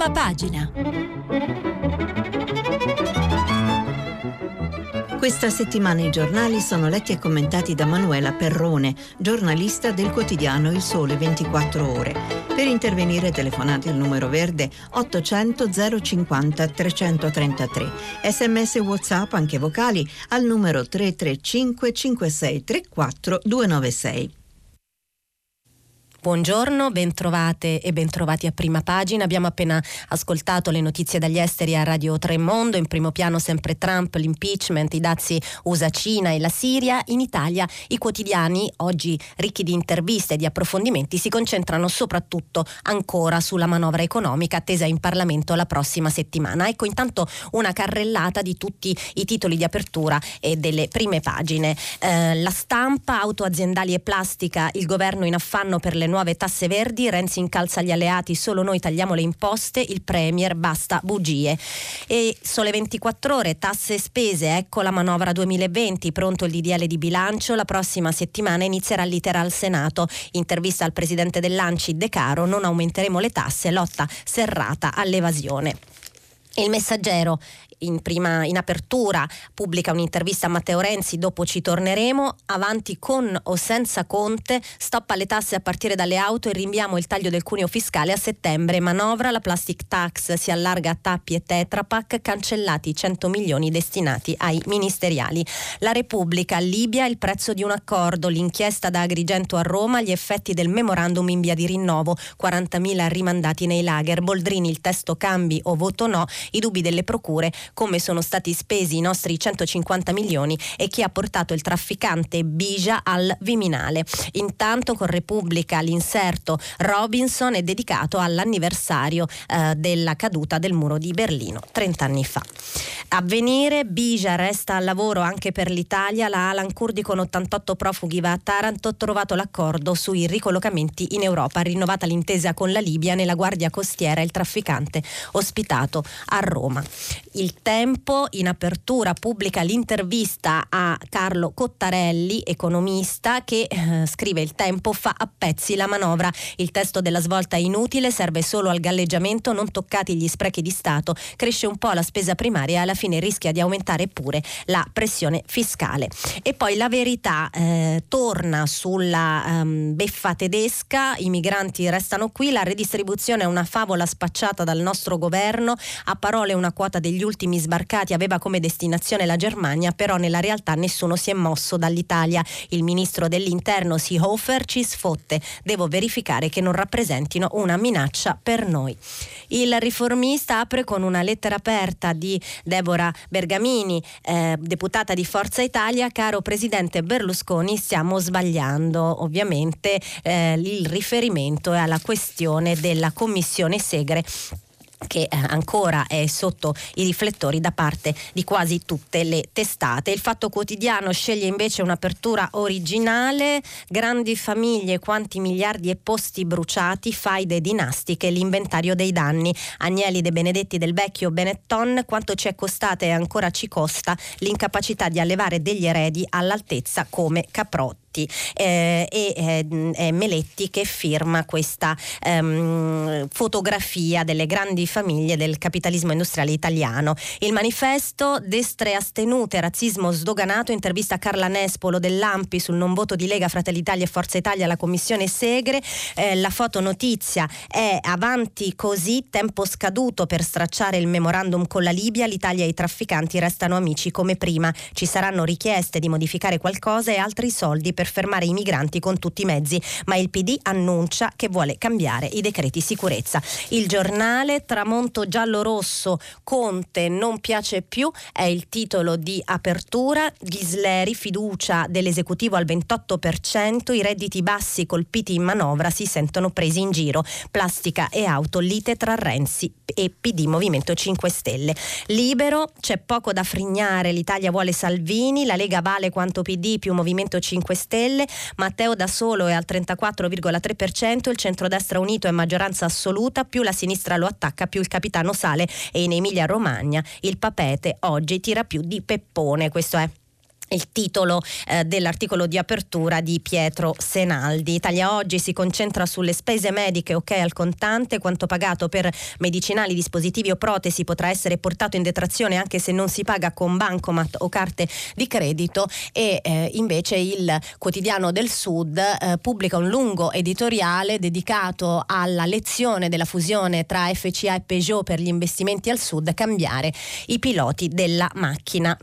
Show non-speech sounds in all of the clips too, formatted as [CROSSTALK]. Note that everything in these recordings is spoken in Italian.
Prima pagina. Questa settimana i giornali sono letti e commentati da Manuela Perrone, giornalista del quotidiano Il Sole 24 Ore. Per intervenire telefonate al numero verde 800 050 333. Sms WhatsApp anche vocali al numero 335 5634 296. Buongiorno, bentrovate e bentrovati a prima pagina. Abbiamo appena ascoltato le notizie dagli esteri a Radio Tremondo. In primo piano sempre Trump, l'impeachment, i dazi USA-Cina e la Siria. In Italia i quotidiani, oggi ricchi di interviste e di approfondimenti, si concentrano soprattutto ancora sulla manovra economica attesa in Parlamento la prossima settimana. Ecco intanto una carrellata di tutti i titoli di apertura e delle prime pagine. Eh, la stampa, auto aziendali e plastica, il governo in affanno per le nuove tasse verdi, Renzi incalza gli alleati, solo noi tagliamo le imposte, il Premier basta bugie. E sole 24 ore, tasse e spese, ecco la manovra 2020, pronto il DDL di bilancio, la prossima settimana inizierà l'iter al Senato. Intervista al presidente dell'Anci De Caro, non aumenteremo le tasse, lotta serrata all'evasione. Il messaggero in, prima, in apertura pubblica un'intervista a Matteo Renzi, dopo ci torneremo, avanti con o senza Conte, stop alle tasse a partire dalle auto e rinviamo il taglio del cuneo fiscale a settembre, manovra, la plastic tax si allarga a Tappi e Tetra Pak, cancellati 100 milioni destinati ai ministeriali. La Repubblica, Libia, il prezzo di un accordo, l'inchiesta da Agrigento a Roma, gli effetti del memorandum in via di rinnovo, 40.000 rimandati nei lager, Boldrini il testo cambi o voto no, i dubbi delle procure, come sono stati spesi i nostri 150 milioni e chi ha portato il trafficante Bija al Viminale. Intanto con Repubblica l'inserto Robinson è dedicato all'anniversario eh, della caduta del muro di Berlino 30 anni fa. Avvenire, Bija resta al lavoro anche per l'Italia, la Alan Kurdi con 88 profughi va a Taranto, trovato l'accordo sui ricollocamenti in Europa, rinnovata l'intesa con la Libia nella Guardia Costiera il trafficante ospitato a Roma. Il Tempo in apertura pubblica l'intervista a Carlo Cottarelli, economista, che eh, scrive il Tempo fa a pezzi la manovra. Il testo della svolta è inutile, serve solo al galleggiamento, non toccati gli sprechi di Stato, cresce un po' la spesa primaria e alla fine rischia di aumentare pure la pressione fiscale. E poi la verità eh, torna sulla um, beffa tedesca, i migranti restano qui, la redistribuzione è una favola spacciata dal nostro governo, a parole una quota degli ultimi sbarcati aveva come destinazione la Germania, però nella realtà nessuno si è mosso dall'Italia. Il ministro dell'interno Seehofer ci sfotte. Devo verificare che non rappresentino una minaccia per noi. Il riformista apre con una lettera aperta di Deborah Bergamini, eh, deputata di Forza Italia. Caro presidente Berlusconi, stiamo sbagliando. Ovviamente eh, il riferimento è alla questione della commissione Segre che eh, ancora è sotto i riflettori da parte di quasi tutte le testate. Il Fatto Quotidiano sceglie invece un'apertura originale, grandi famiglie, quanti miliardi e posti bruciati, faide dinastiche, l'inventario dei danni. Agnelli De Benedetti del vecchio Benetton, quanto ci è costata e ancora ci costa l'incapacità di allevare degli eredi all'altezza come Caprotti. Meletti eh, e eh, Meletti che firma questa ehm, fotografia delle grandi famiglie del capitalismo industriale italiano. Il manifesto Destre astenute, razzismo sdoganato, intervista a Carla Nespolo dell'Ampi sul non voto di Lega, Fratelli Italia e Forza Italia alla Commissione Segre. Eh, la fotonotizia è avanti così, tempo scaduto per stracciare il memorandum con la Libia, l'Italia e i trafficanti restano amici come prima. Ci saranno richieste di modificare qualcosa e altri soldi per fermare i migranti con tutti i mezzi, ma il PD annuncia che vuole cambiare i decreti sicurezza. Il giornale Tramonto giallo-rosso, Conte non piace più, è il titolo di apertura. Ghisleri, fiducia dell'esecutivo al 28%, i redditi bassi colpiti in manovra si sentono presi in giro. Plastica e auto, lite tra Renzi e PD Movimento 5 Stelle. Libero, c'è poco da frignare, l'Italia vuole Salvini, la Lega vale quanto PD più Movimento 5 Stelle Stelle, Matteo da solo è al 34,3%, il centrodestra unito è maggioranza assoluta, più la sinistra lo attacca, più il capitano sale e in Emilia Romagna il papete oggi tira più di Peppone, questo è il titolo eh, dell'articolo di apertura di Pietro Senaldi. Italia oggi si concentra sulle spese mediche ok al contante, quanto pagato per medicinali, dispositivi o protesi potrà essere portato in detrazione anche se non si paga con bancomat o carte di credito e eh, invece il quotidiano del Sud eh, pubblica un lungo editoriale dedicato alla lezione della fusione tra FCA e Peugeot per gli investimenti al Sud, cambiare i piloti della macchina.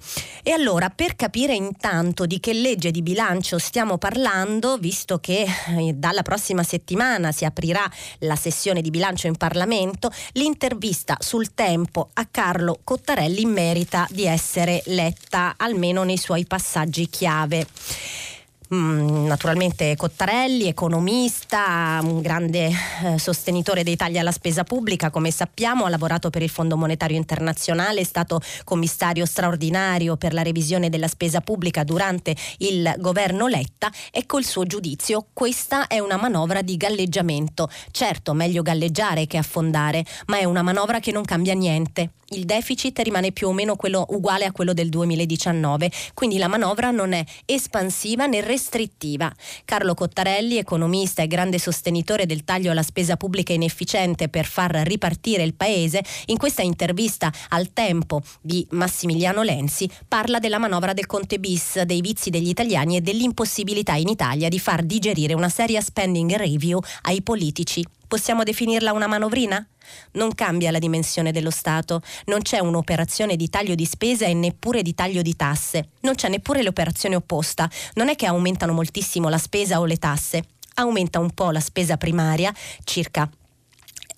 E allora per capire intanto di che legge di bilancio stiamo parlando, visto che eh, dalla prossima settimana si aprirà la sessione di bilancio in Parlamento, l'intervista sul tempo a Carlo Cottarelli merita di essere letta almeno nei suoi passaggi chiave. Mm, naturalmente Cottarelli, economista, un grande eh, sostenitore dei tagli alla spesa pubblica, come sappiamo ha lavorato per il Fondo Monetario Internazionale, è stato commissario straordinario per la revisione della spesa pubblica durante il governo Letta e col suo giudizio questa è una manovra di galleggiamento. Certo, meglio galleggiare che affondare, ma è una manovra che non cambia niente il deficit rimane più o meno quello, uguale a quello del 2019, quindi la manovra non è espansiva né restrittiva. Carlo Cottarelli, economista e grande sostenitore del taglio alla spesa pubblica inefficiente per far ripartire il paese, in questa intervista al tempo di Massimiliano Lenzi parla della manovra del Conte bis, dei vizi degli italiani e dell'impossibilità in Italia di far digerire una seria spending review ai politici. Possiamo definirla una manovrina? Non cambia la dimensione dello Stato, non c'è un'operazione di taglio di spesa e neppure di taglio di tasse, non c'è neppure l'operazione opposta, non è che aumentano moltissimo la spesa o le tasse, aumenta un po' la spesa primaria, circa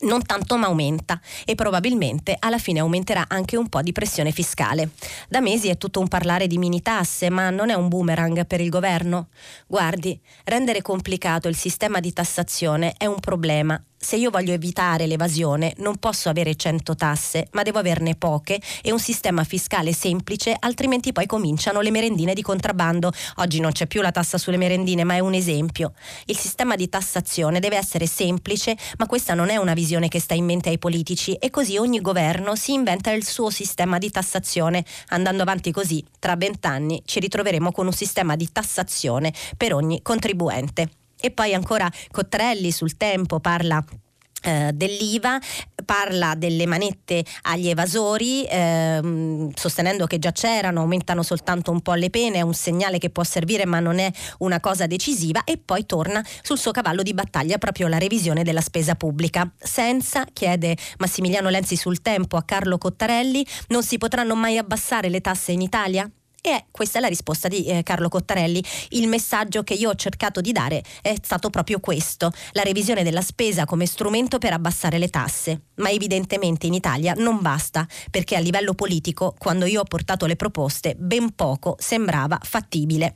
non tanto ma aumenta e probabilmente alla fine aumenterà anche un po' di pressione fiscale. Da mesi è tutto un parlare di mini tasse, ma non è un boomerang per il governo? Guardi, rendere complicato il sistema di tassazione è un problema se io voglio evitare l'evasione non posso avere 100 tasse, ma devo averne poche e un sistema fiscale semplice, altrimenti poi cominciano le merendine di contrabbando. Oggi non c'è più la tassa sulle merendine, ma è un esempio. Il sistema di tassazione deve essere semplice, ma questa non è una visione che sta in mente ai politici e così ogni governo si inventa il suo sistema di tassazione. Andando avanti così, tra vent'anni ci ritroveremo con un sistema di tassazione per ogni contribuente. E poi ancora Cottarelli sul tempo parla eh, dell'IVA, parla delle manette agli evasori, ehm, sostenendo che già c'erano, aumentano soltanto un po' le pene, è un segnale che può servire ma non è una cosa decisiva e poi torna sul suo cavallo di battaglia proprio la revisione della spesa pubblica. Senza, chiede Massimiliano Lenzi sul tempo a Carlo Cottarelli, non si potranno mai abbassare le tasse in Italia? E questa è la risposta di eh, Carlo Cottarelli. Il messaggio che io ho cercato di dare è stato proprio questo, la revisione della spesa come strumento per abbassare le tasse. Ma evidentemente in Italia non basta, perché a livello politico, quando io ho portato le proposte, ben poco sembrava fattibile.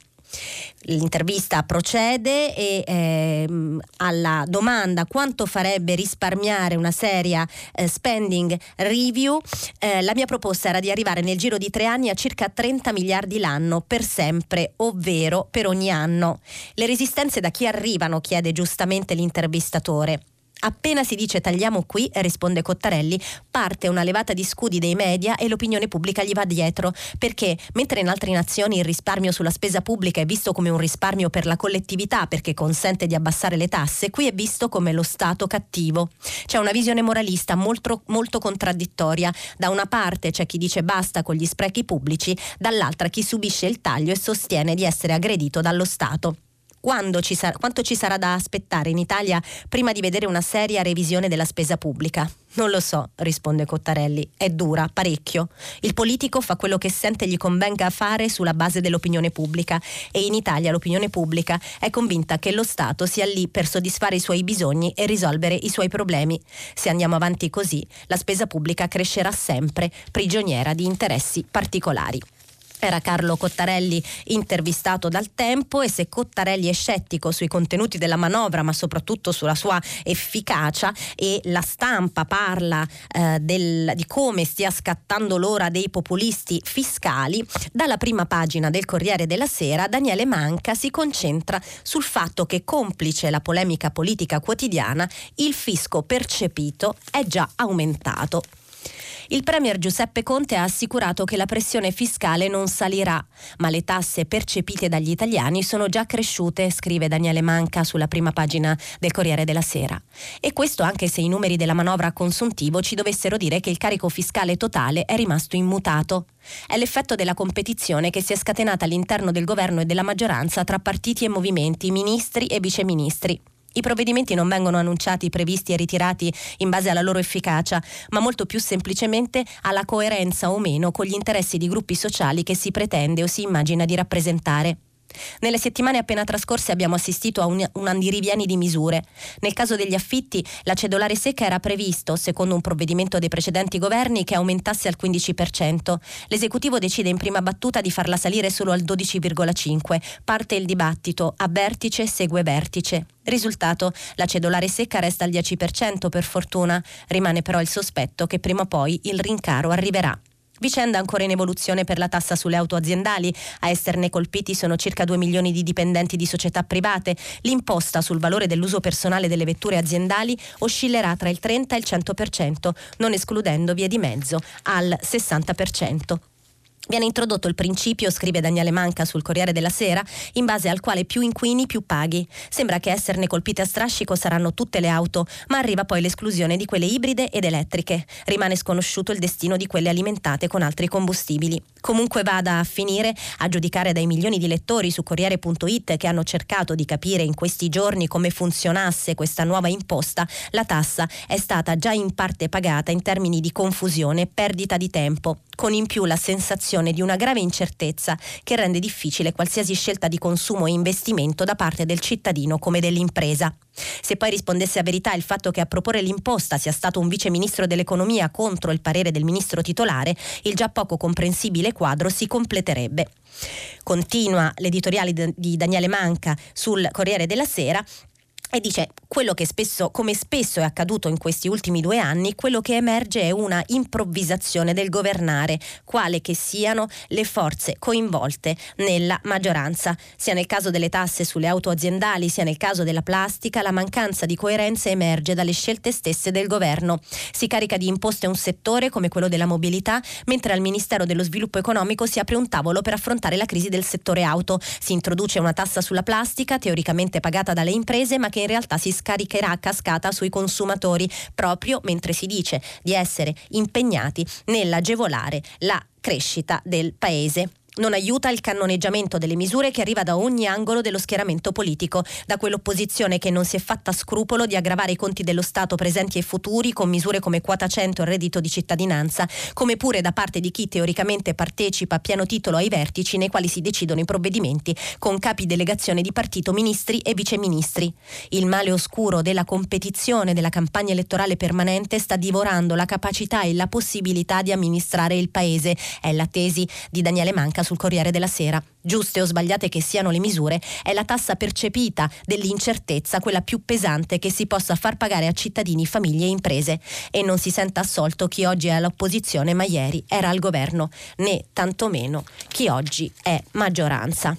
L'intervista procede e ehm, alla domanda quanto farebbe risparmiare una seria eh, spending review, eh, la mia proposta era di arrivare nel giro di tre anni a circa 30 miliardi l'anno per sempre, ovvero per ogni anno. Le resistenze da chi arrivano, chiede giustamente l'intervistatore. Appena si dice tagliamo qui, risponde Cottarelli, parte una levata di scudi dei media e l'opinione pubblica gli va dietro, perché mentre in altre nazioni il risparmio sulla spesa pubblica è visto come un risparmio per la collettività perché consente di abbassare le tasse, qui è visto come lo Stato cattivo. C'è una visione moralista molto, molto contraddittoria. Da una parte c'è chi dice basta con gli sprechi pubblici, dall'altra chi subisce il taglio e sostiene di essere aggredito dallo Stato ci sarà, quanto ci sarà da aspettare in Italia prima di vedere una seria revisione della spesa pubblica? Non lo so, risponde Cottarelli. È dura, parecchio. Il politico fa quello che sente gli convenga fare sulla base dell'opinione pubblica e in Italia l'opinione pubblica è convinta che lo Stato sia lì per soddisfare i suoi bisogni e risolvere i suoi problemi. Se andiamo avanti così, la spesa pubblica crescerà sempre, prigioniera di interessi particolari. Era Carlo Cottarelli intervistato dal Tempo e se Cottarelli è scettico sui contenuti della manovra ma soprattutto sulla sua efficacia e la stampa parla eh, del, di come stia scattando l'ora dei populisti fiscali, dalla prima pagina del Corriere della Sera Daniele Manca si concentra sul fatto che complice la polemica politica quotidiana il fisco percepito è già aumentato. Il Premier Giuseppe Conte ha assicurato che la pressione fiscale non salirà, ma le tasse percepite dagli italiani sono già cresciute, scrive Daniele Manca sulla prima pagina del Corriere della Sera. E questo anche se i numeri della manovra a consuntivo ci dovessero dire che il carico fiscale totale è rimasto immutato. È l'effetto della competizione che si è scatenata all'interno del governo e della maggioranza tra partiti e movimenti, ministri e viceministri. I provvedimenti non vengono annunciati, previsti e ritirati in base alla loro efficacia, ma molto più semplicemente alla coerenza o meno con gli interessi di gruppi sociali che si pretende o si immagina di rappresentare. Nelle settimane appena trascorse abbiamo assistito a un, un andirivieni di misure. Nel caso degli affitti, la cedolare secca era previsto, secondo un provvedimento dei precedenti governi, che aumentasse al 15%. L'esecutivo decide in prima battuta di farla salire solo al 12,5%. Parte il dibattito, a vertice segue vertice. Risultato, la cedolare secca resta al 10% per fortuna. Rimane però il sospetto che prima o poi il rincaro arriverà. Vicenda ancora in evoluzione per la tassa sulle auto aziendali. A esserne colpiti sono circa 2 milioni di dipendenti di società private. L'imposta sul valore dell'uso personale delle vetture aziendali oscillerà tra il 30 e il 100%, non escludendo vie di mezzo al 60%. Viene introdotto il principio, scrive Daniele Manca sul Corriere della Sera, in base al quale più inquini più paghi. Sembra che esserne colpite a strascico saranno tutte le auto, ma arriva poi l'esclusione di quelle ibride ed elettriche. Rimane sconosciuto il destino di quelle alimentate con altri combustibili. Comunque vada a finire, a giudicare dai milioni di lettori su Corriere.it che hanno cercato di capire in questi giorni come funzionasse questa nuova imposta, la tassa è stata già in parte pagata in termini di confusione e perdita di tempo, con in più la sensazione di una grave incertezza che rende difficile qualsiasi scelta di consumo e investimento da parte del cittadino come dell'impresa. Se poi rispondesse a verità il fatto che a proporre l'imposta sia stato un vice ministro dell'economia contro il parere del ministro titolare, il già poco comprensibile quadro si completerebbe. Continua l'editoriale di Daniele Manca sul Corriere della Sera e dice quello che spesso, come spesso è accaduto in questi ultimi due anni, quello che emerge è una improvvisazione del governare, quale che siano le forze coinvolte nella maggioranza. Sia nel caso delle tasse sulle auto aziendali, sia nel caso della plastica, la mancanza di coerenza emerge dalle scelte stesse del governo. Si carica di imposte un settore come quello della mobilità, mentre al Ministero dello Sviluppo Economico si apre un tavolo per affrontare la crisi del settore auto. Si introduce una tassa sulla plastica, teoricamente pagata dalle imprese, ma che in realtà si scaricherà a cascata sui consumatori proprio mentre si dice di essere impegnati nell'agevolare la crescita del paese. Non aiuta il cannoneggiamento delle misure che arriva da ogni angolo dello schieramento politico, da quell'opposizione che non si è fatta scrupolo di aggravare i conti dello Stato presenti e futuri con misure come quota 100 e reddito di cittadinanza, come pure da parte di chi teoricamente partecipa a pieno titolo ai vertici nei quali si decidono i provvedimenti con capi delegazione di partito, ministri e viceministri. Il male oscuro della competizione della campagna elettorale permanente sta divorando la capacità e la possibilità di amministrare il paese, è la tesi di Daniele Manca sul Corriere della Sera. Giuste o sbagliate che siano le misure, è la tassa percepita dell'incertezza quella più pesante che si possa far pagare a cittadini, famiglie e imprese. E non si senta assolto chi oggi è all'opposizione ma ieri era al governo, né tantomeno chi oggi è maggioranza.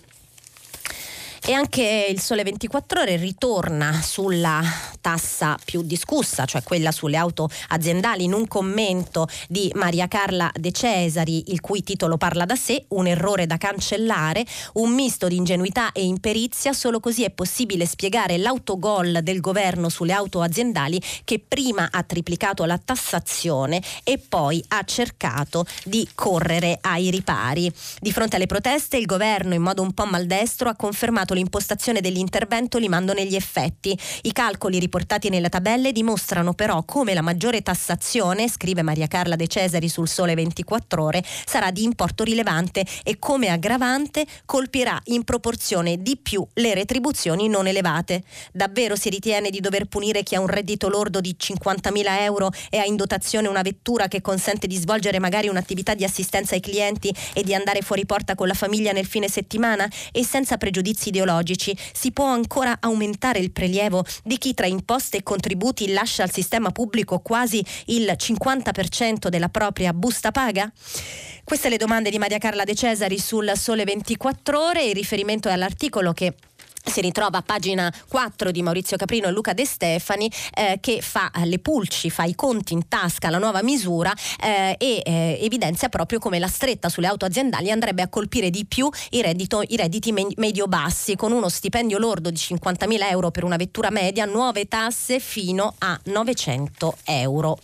E anche il Sole 24 Ore ritorna sulla tassa più discussa, cioè quella sulle auto aziendali, in un commento di Maria Carla De Cesari, il cui titolo parla da sé, un errore da cancellare, un misto di ingenuità e imperizia, solo così è possibile spiegare l'autogol del governo sulle auto aziendali che prima ha triplicato la tassazione e poi ha cercato di correre ai ripari. Di fronte alle proteste il governo in modo un po' maldestro ha confermato l'impostazione dell'intervento limando negli effetti. I calcoli riportati nelle tabelle dimostrano però come la maggiore tassazione, scrive Maria Carla De Cesari sul Sole 24 ore, sarà di importo rilevante e come aggravante colpirà in proporzione di più le retribuzioni non elevate. Davvero si ritiene di dover punire chi ha un reddito lordo di 50.000 euro e ha in dotazione una vettura che consente di svolgere magari un'attività di assistenza ai clienti e di andare fuori porta con la famiglia nel fine settimana e senza pregiudizi ideologici ideologici, si può ancora aumentare il prelievo di chi tra imposte e contributi lascia al sistema pubblico quasi il 50% della propria busta paga? Queste le domande di Maria Carla De Cesari sul Sole 24 ore. Il riferimento è all'articolo che si ritrova a pagina 4 di Maurizio Caprino e Luca De Stefani eh, che fa le pulci, fa i conti in tasca la nuova misura eh, e eh, evidenzia proprio come la stretta sulle auto aziendali andrebbe a colpire di più i, reddito, i redditi medio-bassi con uno stipendio lordo di 50.000 euro per una vettura media, nuove tasse fino a 900 euro.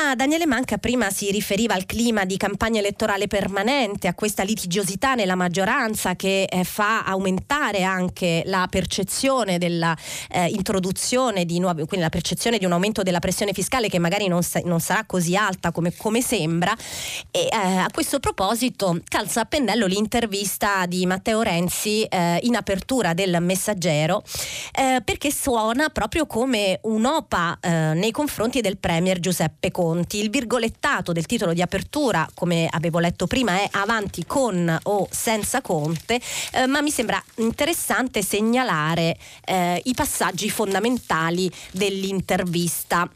Ma Daniele Manca prima si riferiva al clima di campagna elettorale permanente, a questa litigiosità nella maggioranza che eh, fa aumentare anche la percezione dell'introduzione eh, di nuovi, quindi la percezione di un aumento della pressione fiscale che magari non, sa, non sarà così alta come, come sembra. E eh, a questo proposito calza a pennello l'intervista di Matteo Renzi eh, in apertura del Messaggero eh, perché suona proprio come un'opa eh, nei confronti del Premier Giuseppe Conti. Il virgolettato del titolo di apertura, come avevo letto prima, è avanti con o senza Conte, eh, ma mi sembra interessante segnalare eh, i passaggi fondamentali dell'intervista.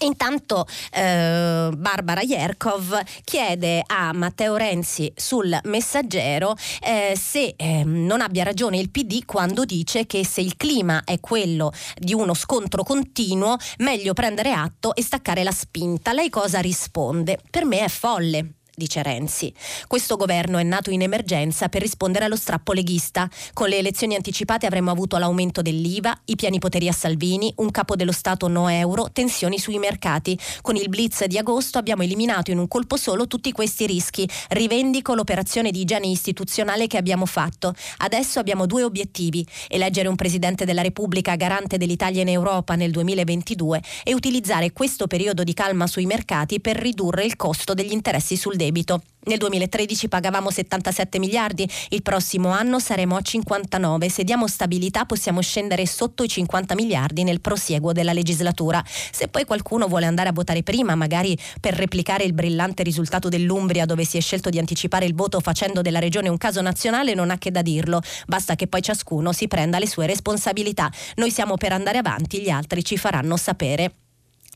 Intanto eh, Barbara Yerkov chiede a Matteo Renzi sul messaggero eh, se eh, non abbia ragione il PD quando dice che se il clima è quello di uno scontro continuo, meglio prendere atto e staccare la spinta. Lei cosa risponde? Per me è folle dice Renzi. Questo governo è nato in emergenza per rispondere allo strappo leghista. Con le elezioni anticipate avremmo avuto l'aumento dell'IVA, i piani poteri a Salvini, un capo dello Stato no euro, tensioni sui mercati. Con il blitz di agosto abbiamo eliminato in un colpo solo tutti questi rischi. Rivendico l'operazione di igiene istituzionale che abbiamo fatto. Adesso abbiamo due obiettivi: eleggere un Presidente della Repubblica garante dell'Italia in Europa nel 2022 e utilizzare questo periodo di calma sui mercati per ridurre il costo degli interessi sul debito debito. Nel 2013 pagavamo 77 miliardi, il prossimo anno saremo a 59. Se diamo stabilità possiamo scendere sotto i 50 miliardi nel prosieguo della legislatura. Se poi qualcuno vuole andare a votare prima, magari per replicare il brillante risultato dell'Umbria dove si è scelto di anticipare il voto facendo della regione un caso nazionale, non ha che da dirlo. Basta che poi ciascuno si prenda le sue responsabilità. Noi siamo per andare avanti, gli altri ci faranno sapere.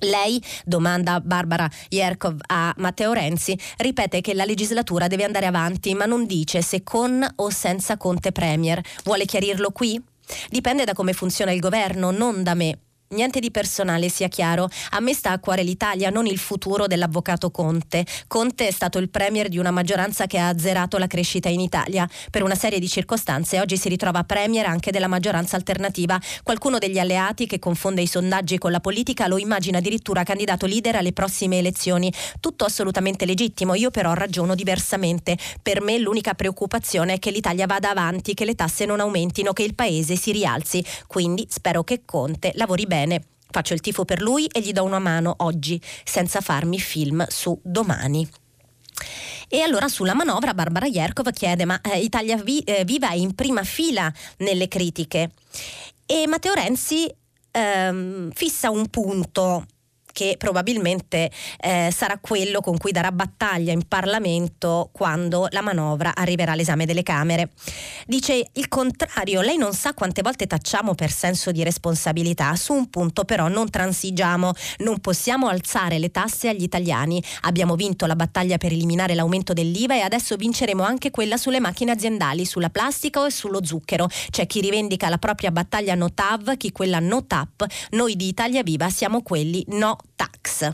Lei, domanda Barbara Yerkov a Matteo Renzi, ripete che la legislatura deve andare avanti, ma non dice se con o senza Conte Premier. Vuole chiarirlo qui? Dipende da come funziona il governo, non da me. Niente di personale, sia chiaro. A me sta a cuore l'Italia, non il futuro dell'avvocato Conte. Conte è stato il premier di una maggioranza che ha azzerato la crescita in Italia. Per una serie di circostanze oggi si ritrova premier anche della maggioranza alternativa. Qualcuno degli alleati che confonde i sondaggi con la politica lo immagina addirittura candidato leader alle prossime elezioni. Tutto assolutamente legittimo, io però ragiono diversamente. Per me l'unica preoccupazione è che l'Italia vada avanti, che le tasse non aumentino, che il paese si rialzi. Quindi spero che Conte lavori bene bene. Faccio il tifo per lui e gli do una mano oggi, senza farmi film su domani. E allora sulla manovra Barbara Yerkov chiede ma eh, Italia Vi- eh, Viva è in prima fila nelle critiche e Matteo Renzi ehm, fissa un punto che probabilmente eh, sarà quello con cui darà battaglia in Parlamento quando la manovra arriverà all'esame delle Camere. Dice il contrario, lei non sa quante volte tacciamo per senso di responsabilità, su un punto però non transigiamo, non possiamo alzare le tasse agli italiani. Abbiamo vinto la battaglia per eliminare l'aumento dell'IVA e adesso vinceremo anche quella sulle macchine aziendali, sulla plastica e sullo zucchero. C'è chi rivendica la propria battaglia no TAV, chi quella no TAP. Noi di Italia Viva siamo quelli no tax.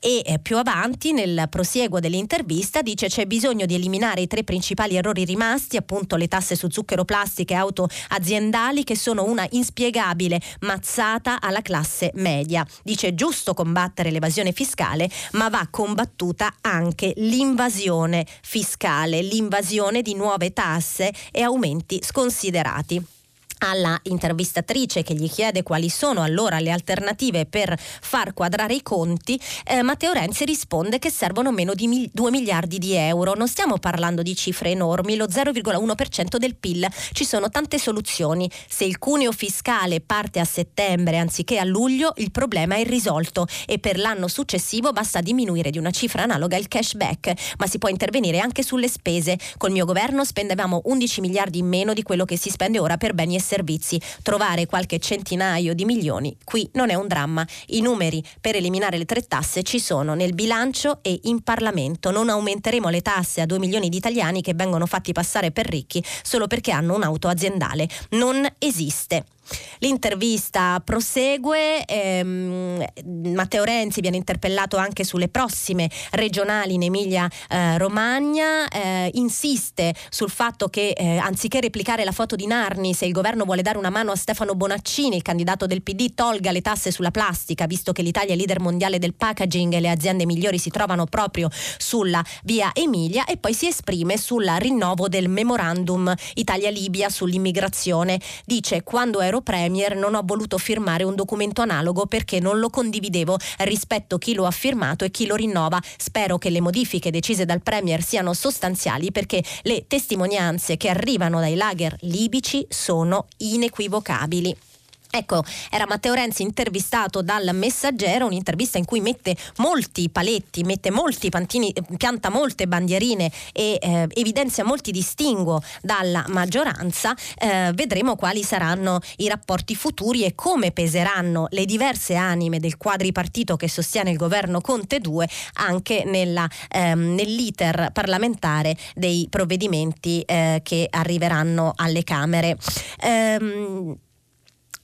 E eh, più avanti, nel prosieguo dell'intervista, dice c'è bisogno di eliminare i tre principali errori rimasti, appunto le tasse su zucchero, plastica e auto aziendali, che sono una inspiegabile mazzata alla classe media. Dice è giusto combattere l'evasione fiscale, ma va combattuta anche l'invasione fiscale, l'invasione di nuove tasse e aumenti sconsiderati alla intervistatrice che gli chiede quali sono allora le alternative per far quadrare i conti, eh, Matteo Renzi risponde che servono meno di mil- 2 miliardi di euro. Non stiamo parlando di cifre enormi, lo 0,1% del PIL. Ci sono tante soluzioni. Se il cuneo fiscale parte a settembre anziché a luglio, il problema è irrisolto e per l'anno successivo basta diminuire di una cifra analoga il cashback, ma si può intervenire anche sulle spese. Col mio governo spendevamo 11 miliardi in meno di quello che si spende ora per beni e servizi servizi, trovare qualche centinaio di milioni qui non è un dramma. I numeri per eliminare le tre tasse ci sono nel bilancio e in Parlamento. Non aumenteremo le tasse a 2 milioni di italiani che vengono fatti passare per ricchi solo perché hanno un'auto aziendale. Non esiste. L'intervista prosegue, ehm, Matteo Renzi viene interpellato anche sulle prossime regionali in Emilia eh, eh, insiste sul fatto che eh, anziché replicare la foto di Narni, se il governo vuole dare una mano a Stefano Bonaccini, il candidato del PD, tolga le tasse sulla plastica, visto che l'Italia è leader mondiale del packaging e le aziende migliori si trovano proprio sulla via Emilia e poi si esprime sul rinnovo del memorandum Italia-Libia sull'immigrazione. Dice quando ero Premier non ho voluto firmare un documento analogo perché non lo condividevo rispetto a chi lo ha firmato e chi lo rinnova. Spero che le modifiche decise dal Premier siano sostanziali perché le testimonianze che arrivano dai lager libici sono inequivocabili. Ecco, era Matteo Renzi intervistato dal Messaggero, un'intervista in cui mette molti paletti, mette molti pantini, pianta molte bandierine e eh, evidenzia molti distinguo dalla maggioranza. Eh, vedremo quali saranno i rapporti futuri e come peseranno le diverse anime del quadripartito che sostiene il governo Conte 2 anche nella, ehm, nell'iter parlamentare dei provvedimenti eh, che arriveranno alle Camere. Ehm,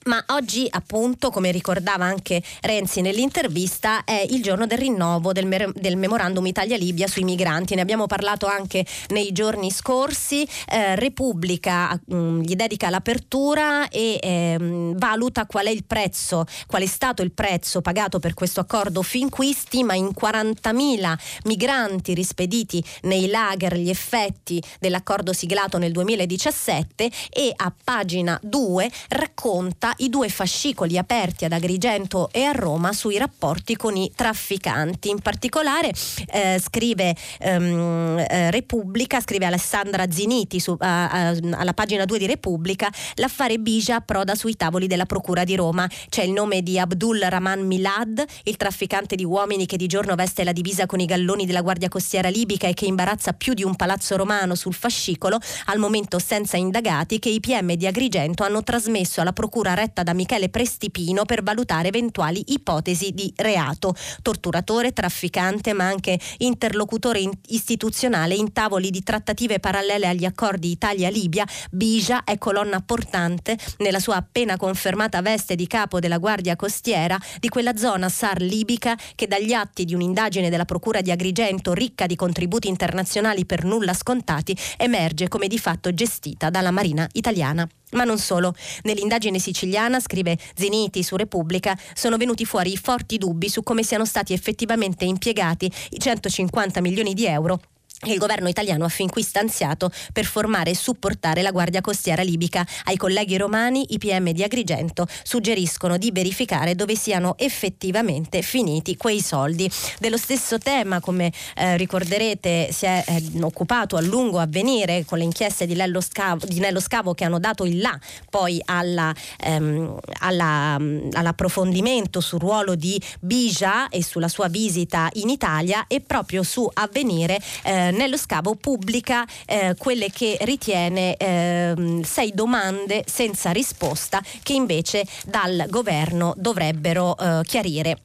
ma oggi appunto, come ricordava anche Renzi nell'intervista, è il giorno del rinnovo del, mer- del memorandum Italia-Libia sui migranti. Ne abbiamo parlato anche nei giorni scorsi. Eh, Repubblica mh, mm, gli dedica l'apertura e eh, valuta qual è il prezzo, qual è stato il prezzo pagato per questo accordo fin qui, stima in 40.000 migranti rispediti nei lager gli effetti dell'accordo siglato nel 2017 e a pagina 2 racconta i due fascicoli aperti ad Agrigento e a Roma sui rapporti con i trafficanti. In particolare eh, scrive ehm, eh, Repubblica, scrive Alessandra Ziniti su, a, a, alla pagina 2 di Repubblica, l'affare Bija approda sui tavoli della Procura di Roma. C'è il nome di Abdul Rahman Milad, il trafficante di uomini che di giorno veste la divisa con i galloni della Guardia Costiera libica e che imbarazza più di un palazzo romano sul fascicolo, al momento senza indagati, che i PM di Agrigento hanno trasmesso alla Procura retta da Michele Prestipino per valutare eventuali ipotesi di reato. Torturatore, trafficante, ma anche interlocutore istituzionale in tavoli di trattative parallele agli accordi Italia-Libia, Bija è colonna portante nella sua appena confermata veste di capo della Guardia Costiera di quella zona SAR libica che dagli atti di un'indagine della Procura di Agrigento ricca di contributi internazionali per nulla scontati emerge come di fatto gestita dalla Marina italiana. Ma non solo. Nell'indagine siciliana, scrive Zeniti su Repubblica, sono venuti fuori forti dubbi su come siano stati effettivamente impiegati i 150 milioni di euro che il governo italiano ha fin qui stanziato per formare e supportare la Guardia Costiera libica. Ai colleghi romani, i PM di Agrigento suggeriscono di verificare dove siano effettivamente finiti quei soldi. Dello stesso tema, come eh, ricorderete, si è eh, occupato a lungo a venire con le inchieste di Scavo, di Nello Scavo che hanno dato il là poi alla, ehm, alla, all'approfondimento sul ruolo di Bija e sulla sua visita in Italia e proprio su Avvenire eh, eh, nello scavo pubblica eh, quelle che ritiene eh, sei domande senza risposta che invece dal governo dovrebbero eh, chiarire.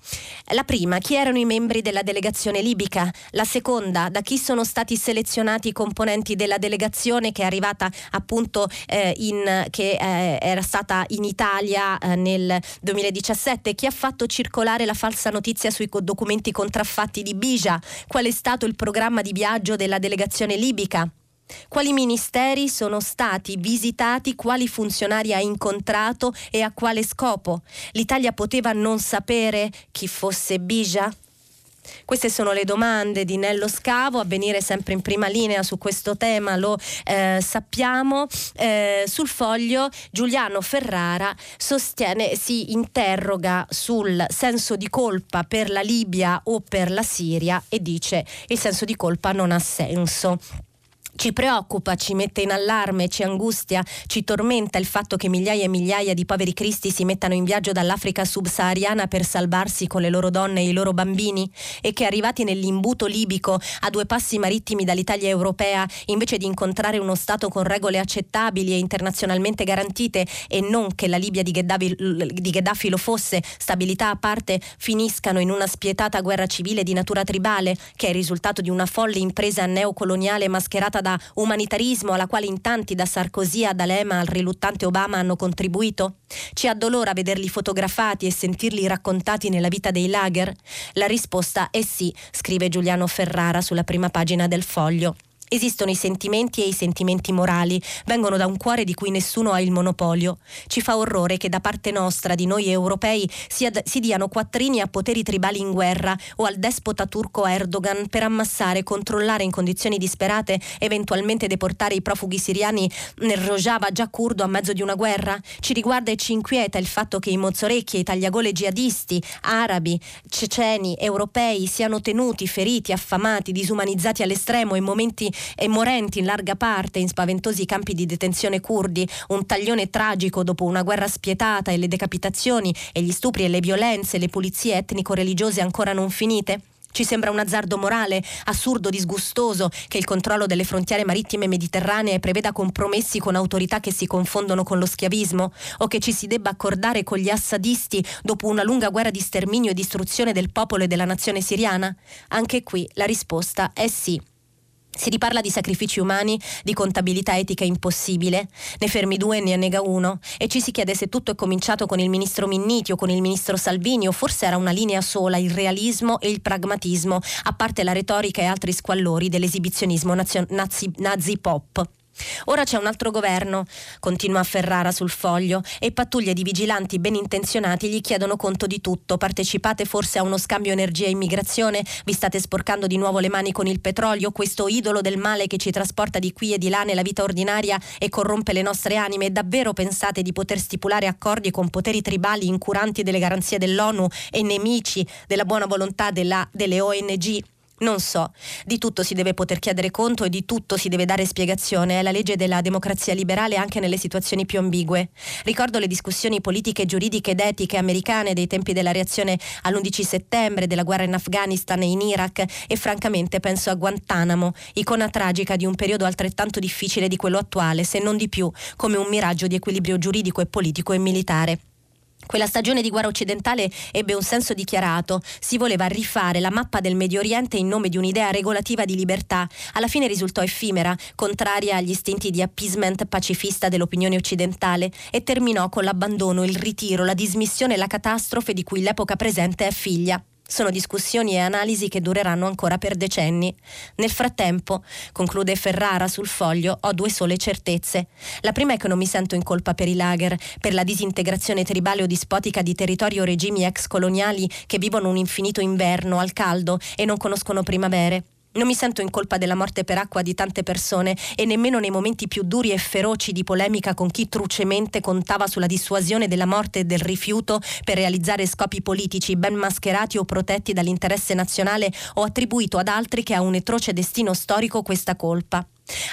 La prima, chi erano i membri della delegazione libica? La seconda, da chi sono stati selezionati i componenti della delegazione che è arrivata appunto eh, in, che era stata in Italia nel 2017? Chi ha fatto circolare la falsa notizia sui documenti contraffatti di Bija? Qual è stato il programma di viaggio viaggio della delegazione libica? Quali ministeri sono stati visitati, quali funzionari ha incontrato e a quale scopo? L'Italia poteva non sapere chi fosse Bija? Queste sono le domande di Nello Scavo, a venire sempre in prima linea su questo tema lo eh, sappiamo. Eh, sul foglio Giuliano Ferrara sostiene, si interroga sul senso di colpa per la Libia o per la Siria e dice il senso di colpa non ha senso. Ci preoccupa, ci mette in allarme, ci angustia, ci tormenta il fatto che migliaia e migliaia di poveri cristi si mettano in viaggio dall'Africa subsahariana per salvarsi con le loro donne e i loro bambini e che arrivati nell'imbuto libico a due passi marittimi dall'Italia europea, invece di incontrare uno Stato con regole accettabili e internazionalmente garantite e non che la Libia di Gheddafi, di Gheddafi lo fosse, stabilità a parte, finiscano in una spietata guerra civile di natura tribale, che è il risultato di una folle impresa neocoloniale mascherata da umanitarismo alla quale in tanti da Sarkozy ad Alema al riluttante Obama hanno contribuito? Ci addolora vederli fotografati e sentirli raccontati nella vita dei lager? La risposta è sì, scrive Giuliano Ferrara sulla prima pagina del foglio. Esistono i sentimenti e i sentimenti morali, vengono da un cuore di cui nessuno ha il monopolio. Ci fa orrore che da parte nostra, di noi europei, si, ad- si diano quattrini a poteri tribali in guerra o al despota turco Erdogan per ammassare, controllare in condizioni disperate, eventualmente deportare i profughi siriani nel Rojava già curdo a mezzo di una guerra. Ci riguarda e ci inquieta il fatto che i mozzorecchi e i tagliagole jihadisti, arabi, ceceni, europei siano tenuti, feriti, affamati, disumanizzati all'estremo in momenti e morenti in larga parte in spaventosi campi di detenzione curdi, un taglione tragico dopo una guerra spietata e le decapitazioni e gli stupri e le violenze, le pulizie etnico-religiose ancora non finite? Ci sembra un azzardo morale, assurdo, disgustoso, che il controllo delle frontiere marittime mediterranee preveda compromessi con autorità che si confondono con lo schiavismo, o che ci si debba accordare con gli assadisti dopo una lunga guerra di sterminio e distruzione del popolo e della nazione siriana? Anche qui la risposta è sì. Si riparla di sacrifici umani, di contabilità etica impossibile, ne fermi due e ne nega uno, e ci si chiede se tutto è cominciato con il ministro Minniti o con il ministro Salvini o forse era una linea sola, il realismo e il pragmatismo, a parte la retorica e altri squallori dell'esibizionismo nazi, nazi pop. Ora c'è un altro governo, continua Ferrara sul foglio, e pattuglie di vigilanti ben intenzionati gli chiedono conto di tutto. Partecipate forse a uno scambio energia-immigrazione? Vi state sporcando di nuovo le mani con il petrolio, questo idolo del male che ci trasporta di qui e di là nella vita ordinaria e corrompe le nostre anime? Davvero pensate di poter stipulare accordi con poteri tribali incuranti delle garanzie dell'ONU e nemici della buona volontà della, delle ONG? Non so, di tutto si deve poter chiedere conto e di tutto si deve dare spiegazione. È la legge della democrazia liberale anche nelle situazioni più ambigue. Ricordo le discussioni politiche, giuridiche ed etiche americane dei tempi della reazione all'11 settembre, della guerra in Afghanistan e in Iraq e francamente penso a Guantanamo, icona tragica di un periodo altrettanto difficile di quello attuale, se non di più, come un miraggio di equilibrio giuridico e politico e militare. Quella stagione di guerra occidentale ebbe un senso dichiarato, si voleva rifare la mappa del Medio Oriente in nome di un'idea regolativa di libertà. Alla fine risultò effimera, contraria agli istinti di appeasement pacifista dell'opinione occidentale e terminò con l'abbandono, il ritiro, la dismissione e la catastrofe di cui l'epoca presente è figlia. Sono discussioni e analisi che dureranno ancora per decenni. Nel frattempo, conclude Ferrara sul foglio, ho due sole certezze. La prima è che non mi sento in colpa per i lager, per la disintegrazione tribale o dispotica di territori o regimi ex coloniali che vivono un infinito inverno al caldo e non conoscono primavere. Non mi sento in colpa della morte per acqua di tante persone e nemmeno nei momenti più duri e feroci di polemica con chi trucemente contava sulla dissuasione della morte e del rifiuto per realizzare scopi politici ben mascherati o protetti dall'interesse nazionale o attribuito ad altri che ha un atroce destino storico questa colpa.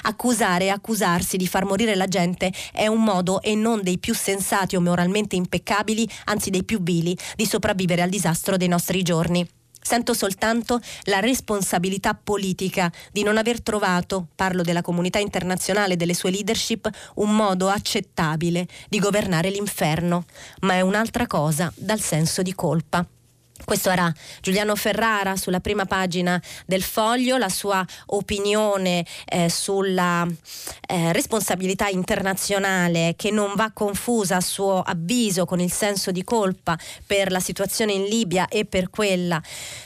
Accusare e accusarsi di far morire la gente è un modo, e non dei più sensati o moralmente impeccabili, anzi dei più vili, di sopravvivere al disastro dei nostri giorni. Sento soltanto la responsabilità politica di non aver trovato, parlo della comunità internazionale e delle sue leadership, un modo accettabile di governare l'inferno, ma è un'altra cosa dal senso di colpa. Questo era Giuliano Ferrara sulla prima pagina del foglio, la sua opinione eh, sulla eh, responsabilità internazionale che non va confusa a suo avviso con il senso di colpa per la situazione in Libia e per quella,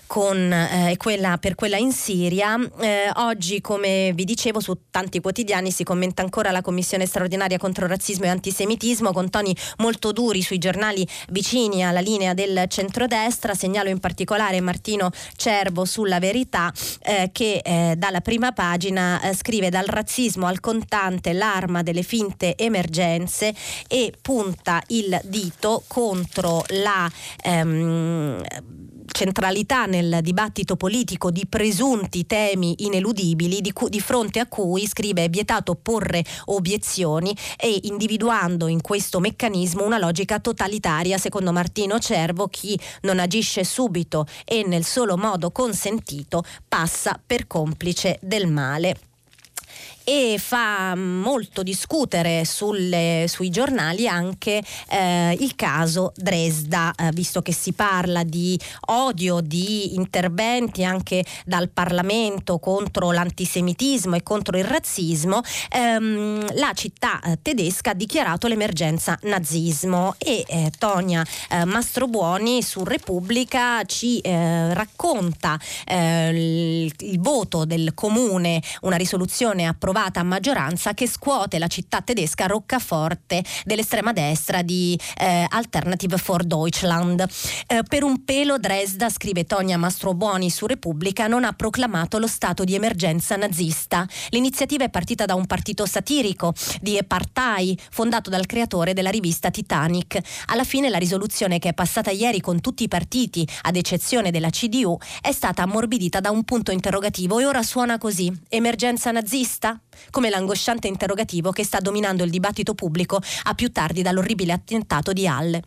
con, eh, quella, per quella in Siria. Eh, oggi, come vi dicevo, su tanti quotidiani si commenta ancora la Commissione straordinaria contro razzismo e antisemitismo con toni molto duri sui giornali vicini alla linea del centrodestra segnalo in particolare Martino Cervo sulla verità eh, che eh, dalla prima pagina eh, scrive dal razzismo al contante l'arma delle finte emergenze e punta il dito contro la ehm, centralità nel dibattito politico di presunti temi ineludibili di, cu- di fronte a cui, scrive, è vietato porre obiezioni e individuando in questo meccanismo una logica totalitaria, secondo Martino Cervo, chi non agisce subito e nel solo modo consentito passa per complice del male e fa molto discutere sulle, sui giornali anche eh, il caso Dresda, eh, visto che si parla di odio, di interventi anche dal Parlamento contro l'antisemitismo e contro il razzismo, ehm, la città eh, tedesca ha dichiarato l'emergenza nazismo e eh, Tonia eh, Mastrobuoni su Repubblica ci eh, racconta il, il voto del comune, una risoluzione approvata a maggioranza che scuote la città tedesca roccaforte dell'estrema destra di eh, Alternative for Deutschland. Eh, per un pelo Dresda, scrive Tonia Mastrobuoni su Repubblica, non ha proclamato lo stato di emergenza nazista. L'iniziativa è partita da un partito satirico di Partei, fondato dal creatore della rivista Titanic. Alla fine la risoluzione che è passata ieri con tutti i partiti, ad eccezione della CDU, è stata ammorbidita da un punto interrogativo e ora suona così. Emergenza nazista? Come l'angosciante interrogativo che sta dominando il dibattito pubblico a più tardi dall'orribile attentato di Halle.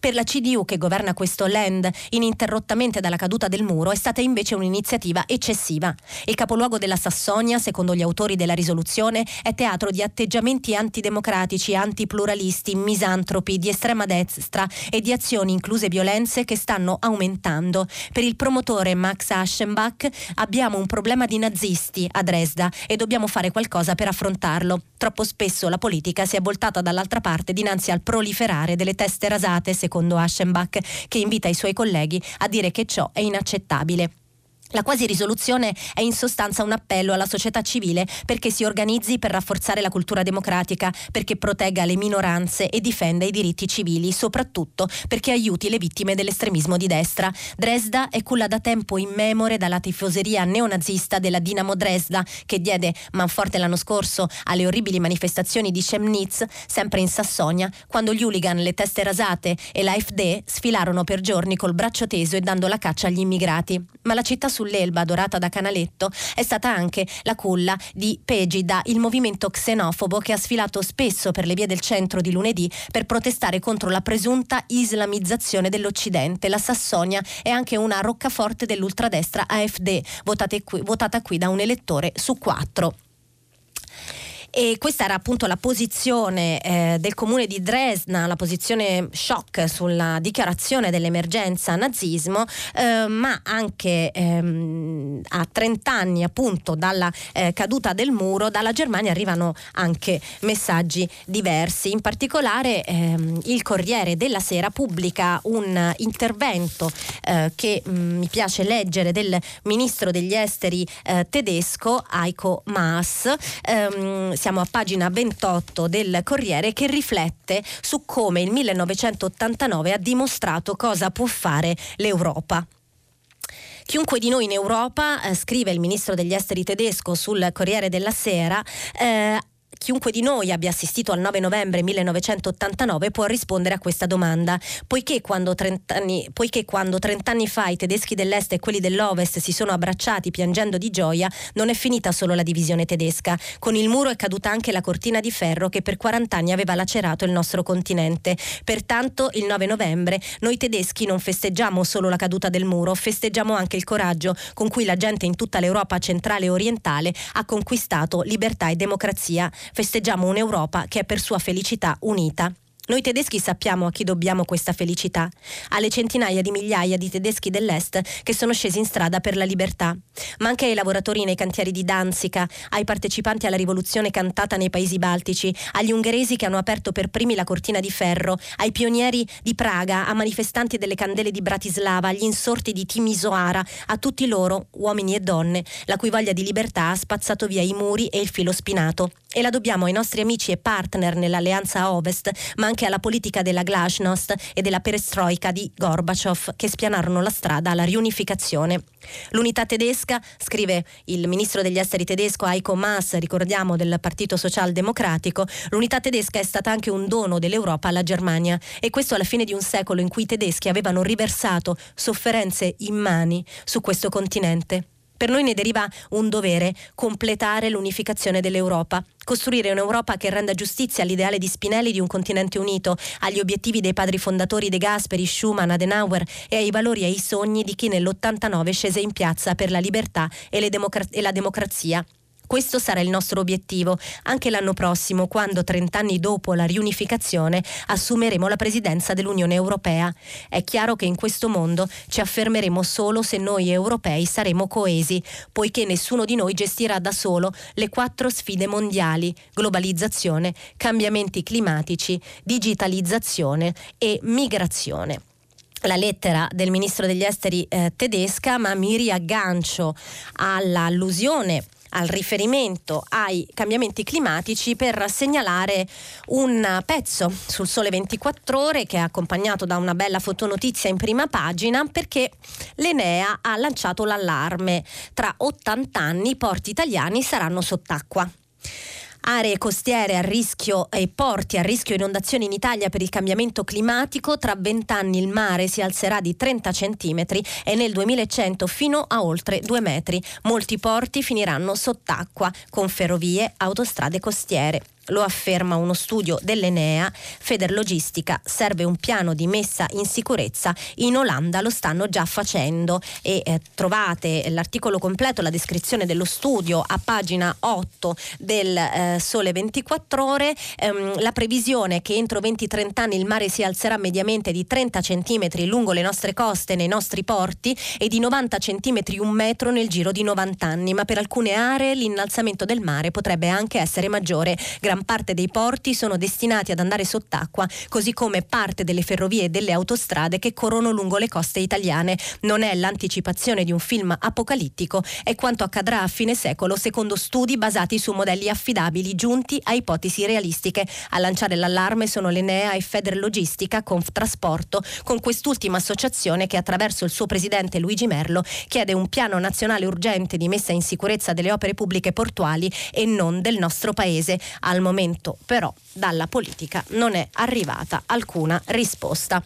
Per la CDU che governa questo land ininterrottamente dalla caduta del muro è stata invece un'iniziativa eccessiva. Il capoluogo della Sassonia, secondo gli autori della risoluzione, è teatro di atteggiamenti antidemocratici, antipluralisti, misantropi, di estrema destra e di azioni incluse violenze che stanno aumentando. Per il promotore Max Aschenbach abbiamo un problema di nazisti a Dresda e dobbiamo fare qualcosa per affrontarlo. Troppo spesso la politica si è voltata dall'altra parte dinanzi al proliferare delle teste rasate secondo Aschenbach, che invita i suoi colleghi a dire che ciò è inaccettabile. La quasi risoluzione è in sostanza un appello alla società civile perché si organizzi per rafforzare la cultura democratica, perché protegga le minoranze e difenda i diritti civili, soprattutto perché aiuti le vittime dell'estremismo di destra. Dresda è culla da tempo in memore dalla tifoseria neonazista della Dinamo Dresda che diede manforte l'anno scorso alle orribili manifestazioni di Chemnitz, sempre in Sassonia, quando gli hooligan, le teste rasate e l'AfD sfilarono per giorni col braccio teso e dando la caccia agli immigrati. Ma la città sull'Elba adorata da Canaletto è stata anche la culla di Pegida, il movimento xenofobo che ha sfilato spesso per le vie del centro di lunedì per protestare contro la presunta islamizzazione dell'Occidente. La Sassonia è anche una roccaforte dell'ultradestra AfD, qui, votata qui da un elettore su quattro. E questa era appunto la posizione eh, del comune di Dresna, la posizione shock sulla dichiarazione dell'emergenza nazismo, eh, ma anche ehm, a 30 anni appunto dalla eh, caduta del muro, dalla Germania arrivano anche messaggi diversi. In particolare ehm, il Corriere della Sera pubblica un intervento eh, che mh, mm, mi piace leggere del ministro degli esteri eh, tedesco Heiko Maas. Ehm, siamo a pagina 28 del Corriere che riflette su come il 1989 ha dimostrato cosa può fare l'Europa. Chiunque di noi in Europa, eh, scrive il ministro degli esteri tedesco sul Corriere della Sera, eh, chiunque di noi abbia assistito al 9 novembre 1989 può rispondere a questa domanda, poiché quando 30 anni, poiché quando 30 anni fa i tedeschi dell'est e quelli dell'ovest si sono abbracciati piangendo di gioia, non è finita solo la divisione tedesca. Con il muro è caduta anche la cortina di ferro che per 40 anni aveva lacerato il nostro continente. Pertanto il 9 novembre noi tedeschi non festeggiamo solo la caduta del muro, festeggiamo anche il coraggio con cui la gente in tutta l'Europa centrale e orientale ha conquistato libertà e democrazia festeggiamo un'Europa che è per sua felicità unita. Noi tedeschi sappiamo a chi dobbiamo questa felicità, alle centinaia di migliaia di tedeschi dell'Est che sono scesi in strada per la libertà, ma anche ai lavoratori nei cantieri di Danzica, ai partecipanti alla rivoluzione cantata nei paesi baltici, agli ungheresi che hanno aperto per primi la cortina di ferro, ai pionieri di Praga, a manifestanti delle candele di Bratislava, agli insorti di Timisoara, a tutti loro, uomini e donne, la cui voglia di libertà ha spazzato via i muri e il filo spinato. E la dobbiamo ai nostri amici e partner nell'alleanza Ovest, ma anche alla politica della Glasnost e della perestroika di Gorbaciov che spianarono la strada alla riunificazione. L'unità tedesca, scrive il ministro degli esteri tedesco Heiko Maas, ricordiamo del Partito Socialdemocratico, l'unità tedesca è stata anche un dono dell'Europa alla Germania e questo alla fine di un secolo in cui i tedeschi avevano riversato sofferenze immani su questo continente. Per noi ne deriva un dovere, completare l'unificazione dell'Europa, costruire un'Europa che renda giustizia all'ideale di Spinelli di un continente unito, agli obiettivi dei padri fondatori De Gasperi, Schumann, Adenauer e ai valori e ai sogni di chi nell'89 scese in piazza per la libertà e, democra- e la democrazia. Questo sarà il nostro obiettivo anche l'anno prossimo, quando 30 anni dopo la riunificazione assumeremo la presidenza dell'Unione Europea. È chiaro che in questo mondo ci affermeremo solo se noi europei saremo coesi, poiché nessuno di noi gestirà da solo le quattro sfide mondiali, globalizzazione, cambiamenti climatici, digitalizzazione e migrazione la lettera del ministro degli esteri eh, tedesca, ma mi riaggancio all'allusione al riferimento ai cambiamenti climatici per segnalare un pezzo sul Sole 24 ore che è accompagnato da una bella fotonotizia in prima pagina perché l'Enea ha lanciato l'allarme. Tra 80 anni i porti italiani saranno sott'acqua aree costiere a rischio e porti a rischio inondazioni in Italia per il cambiamento climatico, tra vent'anni il mare si alzerà di 30 cm e nel 2100 fino a oltre 2 metri. Molti porti finiranno sott'acqua con ferrovie, autostrade costiere lo afferma uno studio dell'Enea, Federlogistica serve un piano di messa in sicurezza, in Olanda lo stanno già facendo e eh, trovate l'articolo completo, la descrizione dello studio a pagina 8 del eh, Sole 24 ore, ehm, la previsione che entro 20-30 anni il mare si alzerà mediamente di 30 cm lungo le nostre coste, nei nostri porti e di 90 cm un metro nel giro di 90 anni, ma per alcune aree l'innalzamento del mare potrebbe anche essere maggiore. Gran gran parte dei porti sono destinati ad andare sott'acqua, così come parte delle ferrovie e delle autostrade che corrono lungo le coste italiane. Non è l'anticipazione di un film apocalittico, è quanto accadrà a fine secolo secondo studi basati su modelli affidabili giunti a ipotesi realistiche. A lanciare l'allarme sono l'Enea e Federlogistica Trasporto, con quest'ultima associazione che attraverso il suo presidente Luigi Merlo chiede un piano nazionale urgente di messa in sicurezza delle opere pubbliche portuali e non del nostro paese. Al momento momento però dalla politica non è arrivata alcuna risposta.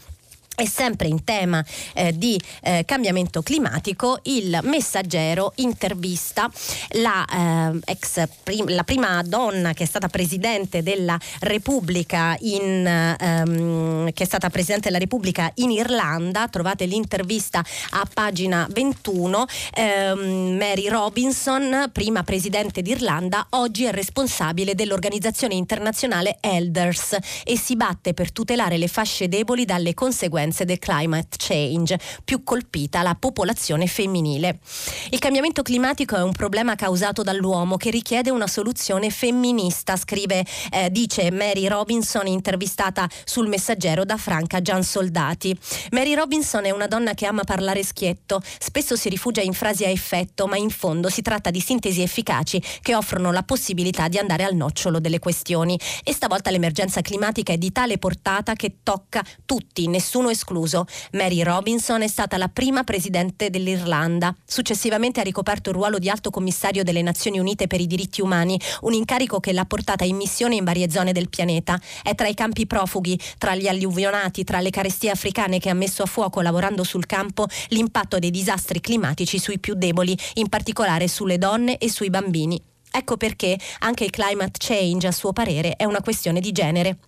E sempre in tema eh, di eh, cambiamento climatico, il messaggero intervista la, eh, ex prim- la, prima donna che è stata presidente della Repubblica in, ehm, che è stata presidente della Repubblica in Irlanda. Trovate l'intervista a pagina 21. Ehm, Mary Robinson, prima presidente d'Irlanda, oggi è responsabile dell'organizzazione internazionale Elders e si batte per tutelare le fasce deboli dalle conseguenze conseguenze del climate change, più colpita la popolazione femminile. Il cambiamento climatico è un problema causato dall'uomo che richiede una soluzione femminista, scrive, eh, dice Mary Robinson intervistata sul messaggero da Franca Giansoldati. Mary Robinson è una donna che ama parlare schietto, spesso si rifugia in frasi a effetto, ma in fondo si tratta di sintesi efficaci che offrono la possibilità di andare al nocciolo delle questioni. E stavolta l'emergenza climatica è di tale portata che tocca tutti, nessuno escluso. Mary Robinson è stata la prima presidente dell'Irlanda. Successivamente ha ricoperto il ruolo di alto commissario delle Nazioni Unite per i diritti umani, un incarico che l'ha portata in missione in varie zone del pianeta. È tra i campi profughi, tra gli alluvionati, tra le carestie africane che ha messo a fuoco lavorando sul campo l'impatto dei disastri climatici sui più deboli, in particolare sulle donne e sui bambini. Ecco perché anche il climate change, a suo parere, è una questione di genere.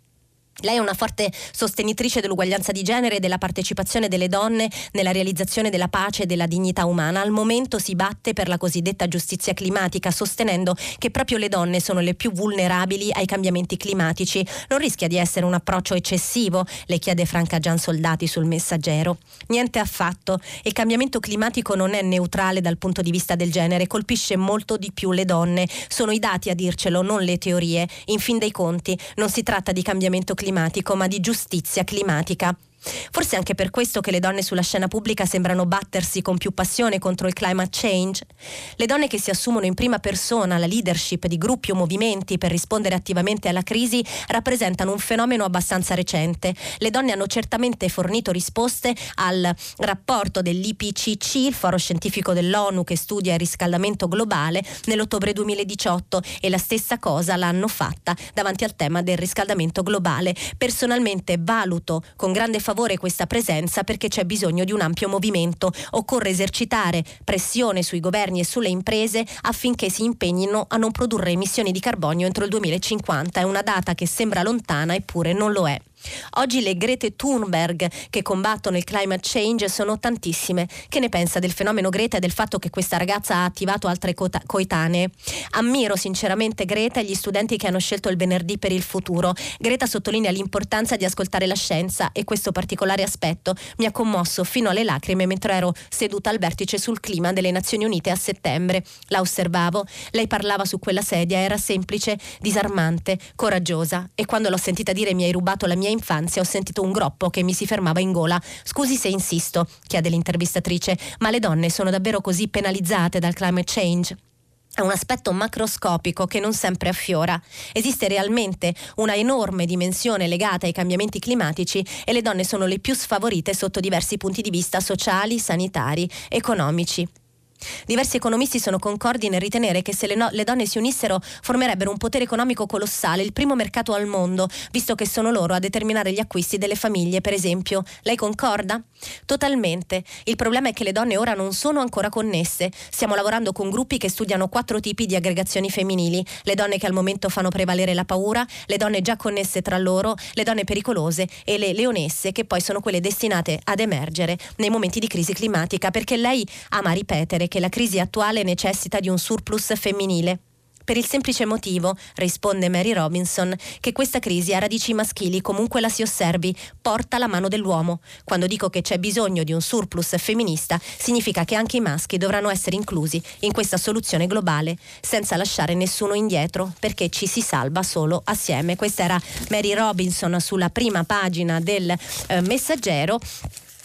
Lei è una forte sostenitrice dell'uguaglianza di genere e della partecipazione delle donne nella realizzazione della pace e della dignità umana. Al momento si batte per la cosiddetta giustizia climatica, sostenendo che proprio le donne sono le più vulnerabili ai cambiamenti climatici. Non rischia di essere un approccio eccessivo? Le chiede Franca Gian Soldati sul messaggero. Niente affatto. Il cambiamento climatico non è neutrale dal punto di vista del genere, colpisce molto di più le donne. Sono i dati a dircelo, non le teorie. In fin dei conti, non si tratta di cambiamento climatico climatico, ma di giustizia climatica. Forse anche per questo che le donne sulla scena pubblica sembrano battersi con più passione contro il climate change. Le donne che si assumono in prima persona la leadership di gruppi o movimenti per rispondere attivamente alla crisi rappresentano un fenomeno abbastanza recente. Le donne hanno certamente fornito risposte al rapporto dell'IPCC, il foro scientifico dell'ONU che studia il riscaldamento globale, nell'ottobre 2018 e la stessa cosa l'hanno fatta davanti al tema del riscaldamento globale. Personalmente valuto con grande favore questa presenza perché c'è bisogno di un ampio movimento. Occorre esercitare pressione sui governi e sulle imprese affinché si impegnino a non produrre emissioni di carbonio entro il 2050. È una data che sembra lontana eppure non lo è. Oggi le Grete Thunberg che combattono il climate change sono tantissime. Che ne pensa del fenomeno Greta e del fatto che questa ragazza ha attivato altre coetanee? Ammiro sinceramente Greta e gli studenti che hanno scelto il venerdì per il futuro. Greta sottolinea l'importanza di ascoltare la scienza e questo particolare aspetto mi ha commosso fino alle lacrime mentre ero seduta al vertice sul clima delle Nazioni Unite a settembre. La osservavo, lei parlava su quella sedia, era semplice, disarmante, coraggiosa e quando l'ho sentita dire mi hai rubato la mia infanzia ho sentito un groppo che mi si fermava in gola. Scusi se insisto, chiede l'intervistatrice, ma le donne sono davvero così penalizzate dal climate change? È un aspetto macroscopico che non sempre affiora. Esiste realmente una enorme dimensione legata ai cambiamenti climatici e le donne sono le più sfavorite sotto diversi punti di vista sociali, sanitari, economici. Diversi economisti sono concordi nel ritenere che se le, no- le, donne si unissero formerebbero un potere economico colossale, il primo mercato al mondo, visto che sono loro a determinare gli acquisti delle famiglie, per esempio. Lei concorda? Totalmente. Il problema è che le donne ora non sono ancora connesse. Stiamo lavorando con gruppi che studiano quattro tipi di aggregazioni femminili. Le donne che al momento fanno prevalere la paura, le donne già connesse tra loro, le donne pericolose e le leonesse che poi sono quelle destinate ad emergere nei momenti di crisi climatica, perché lei ama ripetere che la crisi attuale necessita di un surplus femminile. Per il semplice motivo, risponde Mary Robinson, che questa crisi ha radici maschili comunque la si osservi, porta la mano dell'uomo. Quando dico che c'è bisogno di un surplus femminista, significa che anche i maschi dovranno essere inclusi in questa soluzione globale, senza lasciare nessuno indietro, perché ci si salva solo assieme. Questa era Mary Robinson sulla prima pagina del eh, Messaggero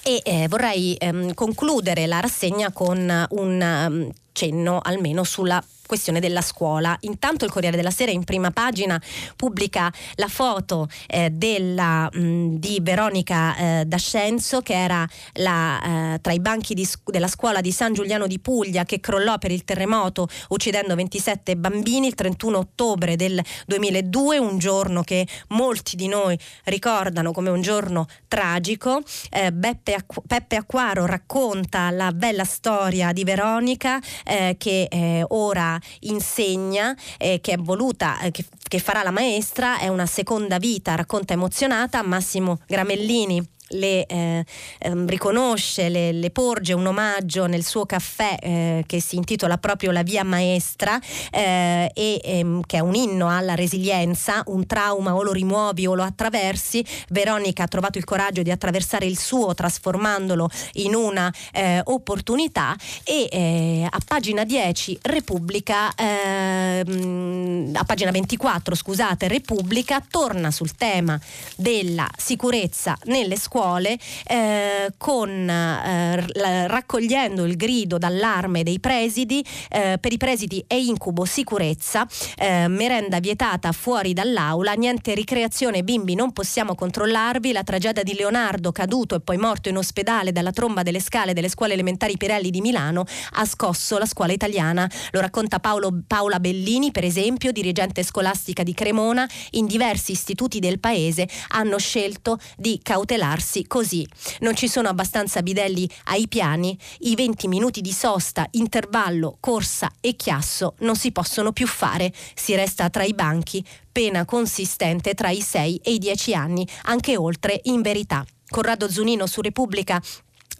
e eh, vorrei ehm, concludere la rassegna con un um, cenno almeno sulla questione della scuola. Intanto il Corriere della Sera in prima pagina pubblica la foto eh, della, mh, di Veronica eh, D'Ascenzo che era la, eh, tra i banchi di, della scuola di San Giuliano di Puglia che crollò per il terremoto uccidendo 27 bambini il 31 ottobre del 2002, un giorno che molti di noi ricordano come un giorno tragico. Eh, Beppe, Peppe Acquaro racconta la bella storia di Veronica eh, che eh, ora insegna, eh, che è voluta, eh, che, che farà la maestra, è una seconda vita, racconta emozionata, Massimo Gramellini le eh, ehm, riconosce, le, le, porge un omaggio nel suo caffè eh, che si intitola proprio La Via Maestra eh, e ehm, che è un inno alla resilienza, un trauma o lo rimuovi o lo attraversi. Veronica ha trovato il coraggio di attraversare il suo trasformandolo in una eh, opportunità e eh, a pagina 10 Repubblica, ehm, a pagina 24 scusate, Repubblica torna sul tema della sicurezza nelle scuole scuole eh, con, eh, raccogliendo il grido d'allarme dei presidi, eh, per i presidi è incubo sicurezza, eh, merenda vietata fuori dall'aula, niente ricreazione bimbi non possiamo controllarvi, la tragedia di Leonardo caduto e poi morto in ospedale dalla tromba delle scale delle scuole elementari Pirelli di Milano ha scosso la scuola italiana, lo racconta Paolo, Paola Bellini per esempio, dirigente scolastica di Cremona, in diversi istituti del paese hanno scelto di cautelarsi fermarsi così. Non ci sono abbastanza bidelli ai piani, i 20 minuti di sosta, intervallo, corsa e chiasso non si possono più fare, si resta tra i banchi, pena consistente tra i 6 e i 10 anni, anche oltre in verità. Corrado Zunino su Repubblica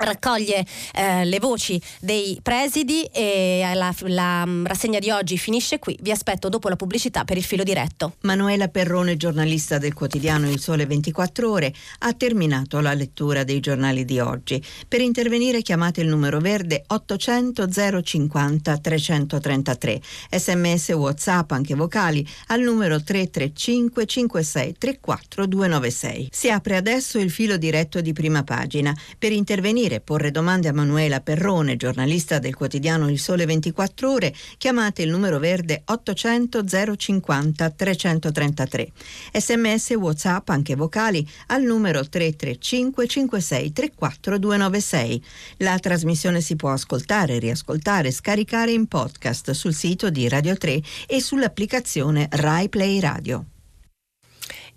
raccoglie eh, le voci dei presidi e la, la mm, rassegna di oggi finisce qui. Vi aspetto dopo la pubblicità per il filo diretto. Manuela Perrone, giornalista del quotidiano Il Sole 24 Ore, ha terminato la lettura dei giornali di oggi. Per intervenire chiamate il numero verde 800 050 333. Sms WhatsApp anche vocali al numero 335 56 34 296. Si apre adesso il filo diretto di prima pagina. Per intervenire e porre domande a Manuela Perrone, giornalista del quotidiano Il Sole 24 Ore, chiamate il numero verde 800 050 333. Sms WhatsApp anche vocali al numero 335 56 34 296. La trasmissione si può ascoltare, riascoltare, scaricare in podcast sul sito di Radio 3 e sull'applicazione Rai Play Radio.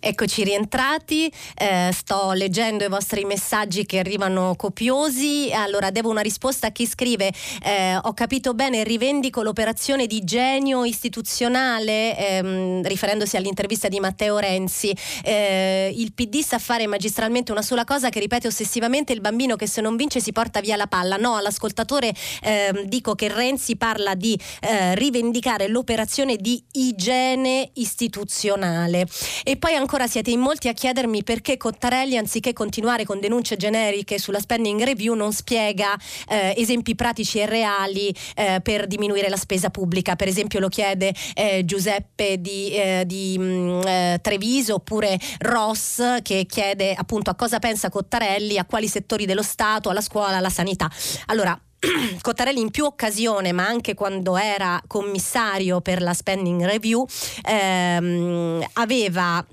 Eccoci rientrati, eh, sto leggendo i vostri messaggi che arrivano copiosi, allora devo una risposta a chi scrive eh, ho capito bene, rivendico l'operazione di genio istituzionale, ehm, riferendosi all'intervista di Matteo Renzi, eh, il PD sa fare magistralmente una sola cosa che ripete ossessivamente il bambino che se non vince si porta via la palla, no all'ascoltatore ehm, dico che Renzi parla di eh, rivendicare l'operazione di igiene istituzionale. E poi ancora ancora siete in molti a chiedermi perché Cottarelli, anziché continuare con denunce generiche sulla spending review, non spiega eh, esempi pratici e reali eh, per diminuire la spesa pubblica. Per esempio lo chiede eh, Giuseppe di, eh, di mh, mm, eh, Treviso oppure Ross che chiede appunto a cosa pensa Cottarelli, a quali settori dello Stato, alla scuola, alla sanità. Allora, [CLEARS THROAT] Cottarelli in più occasioni, ma anche quando era commissario per la spending review, ehm, aveva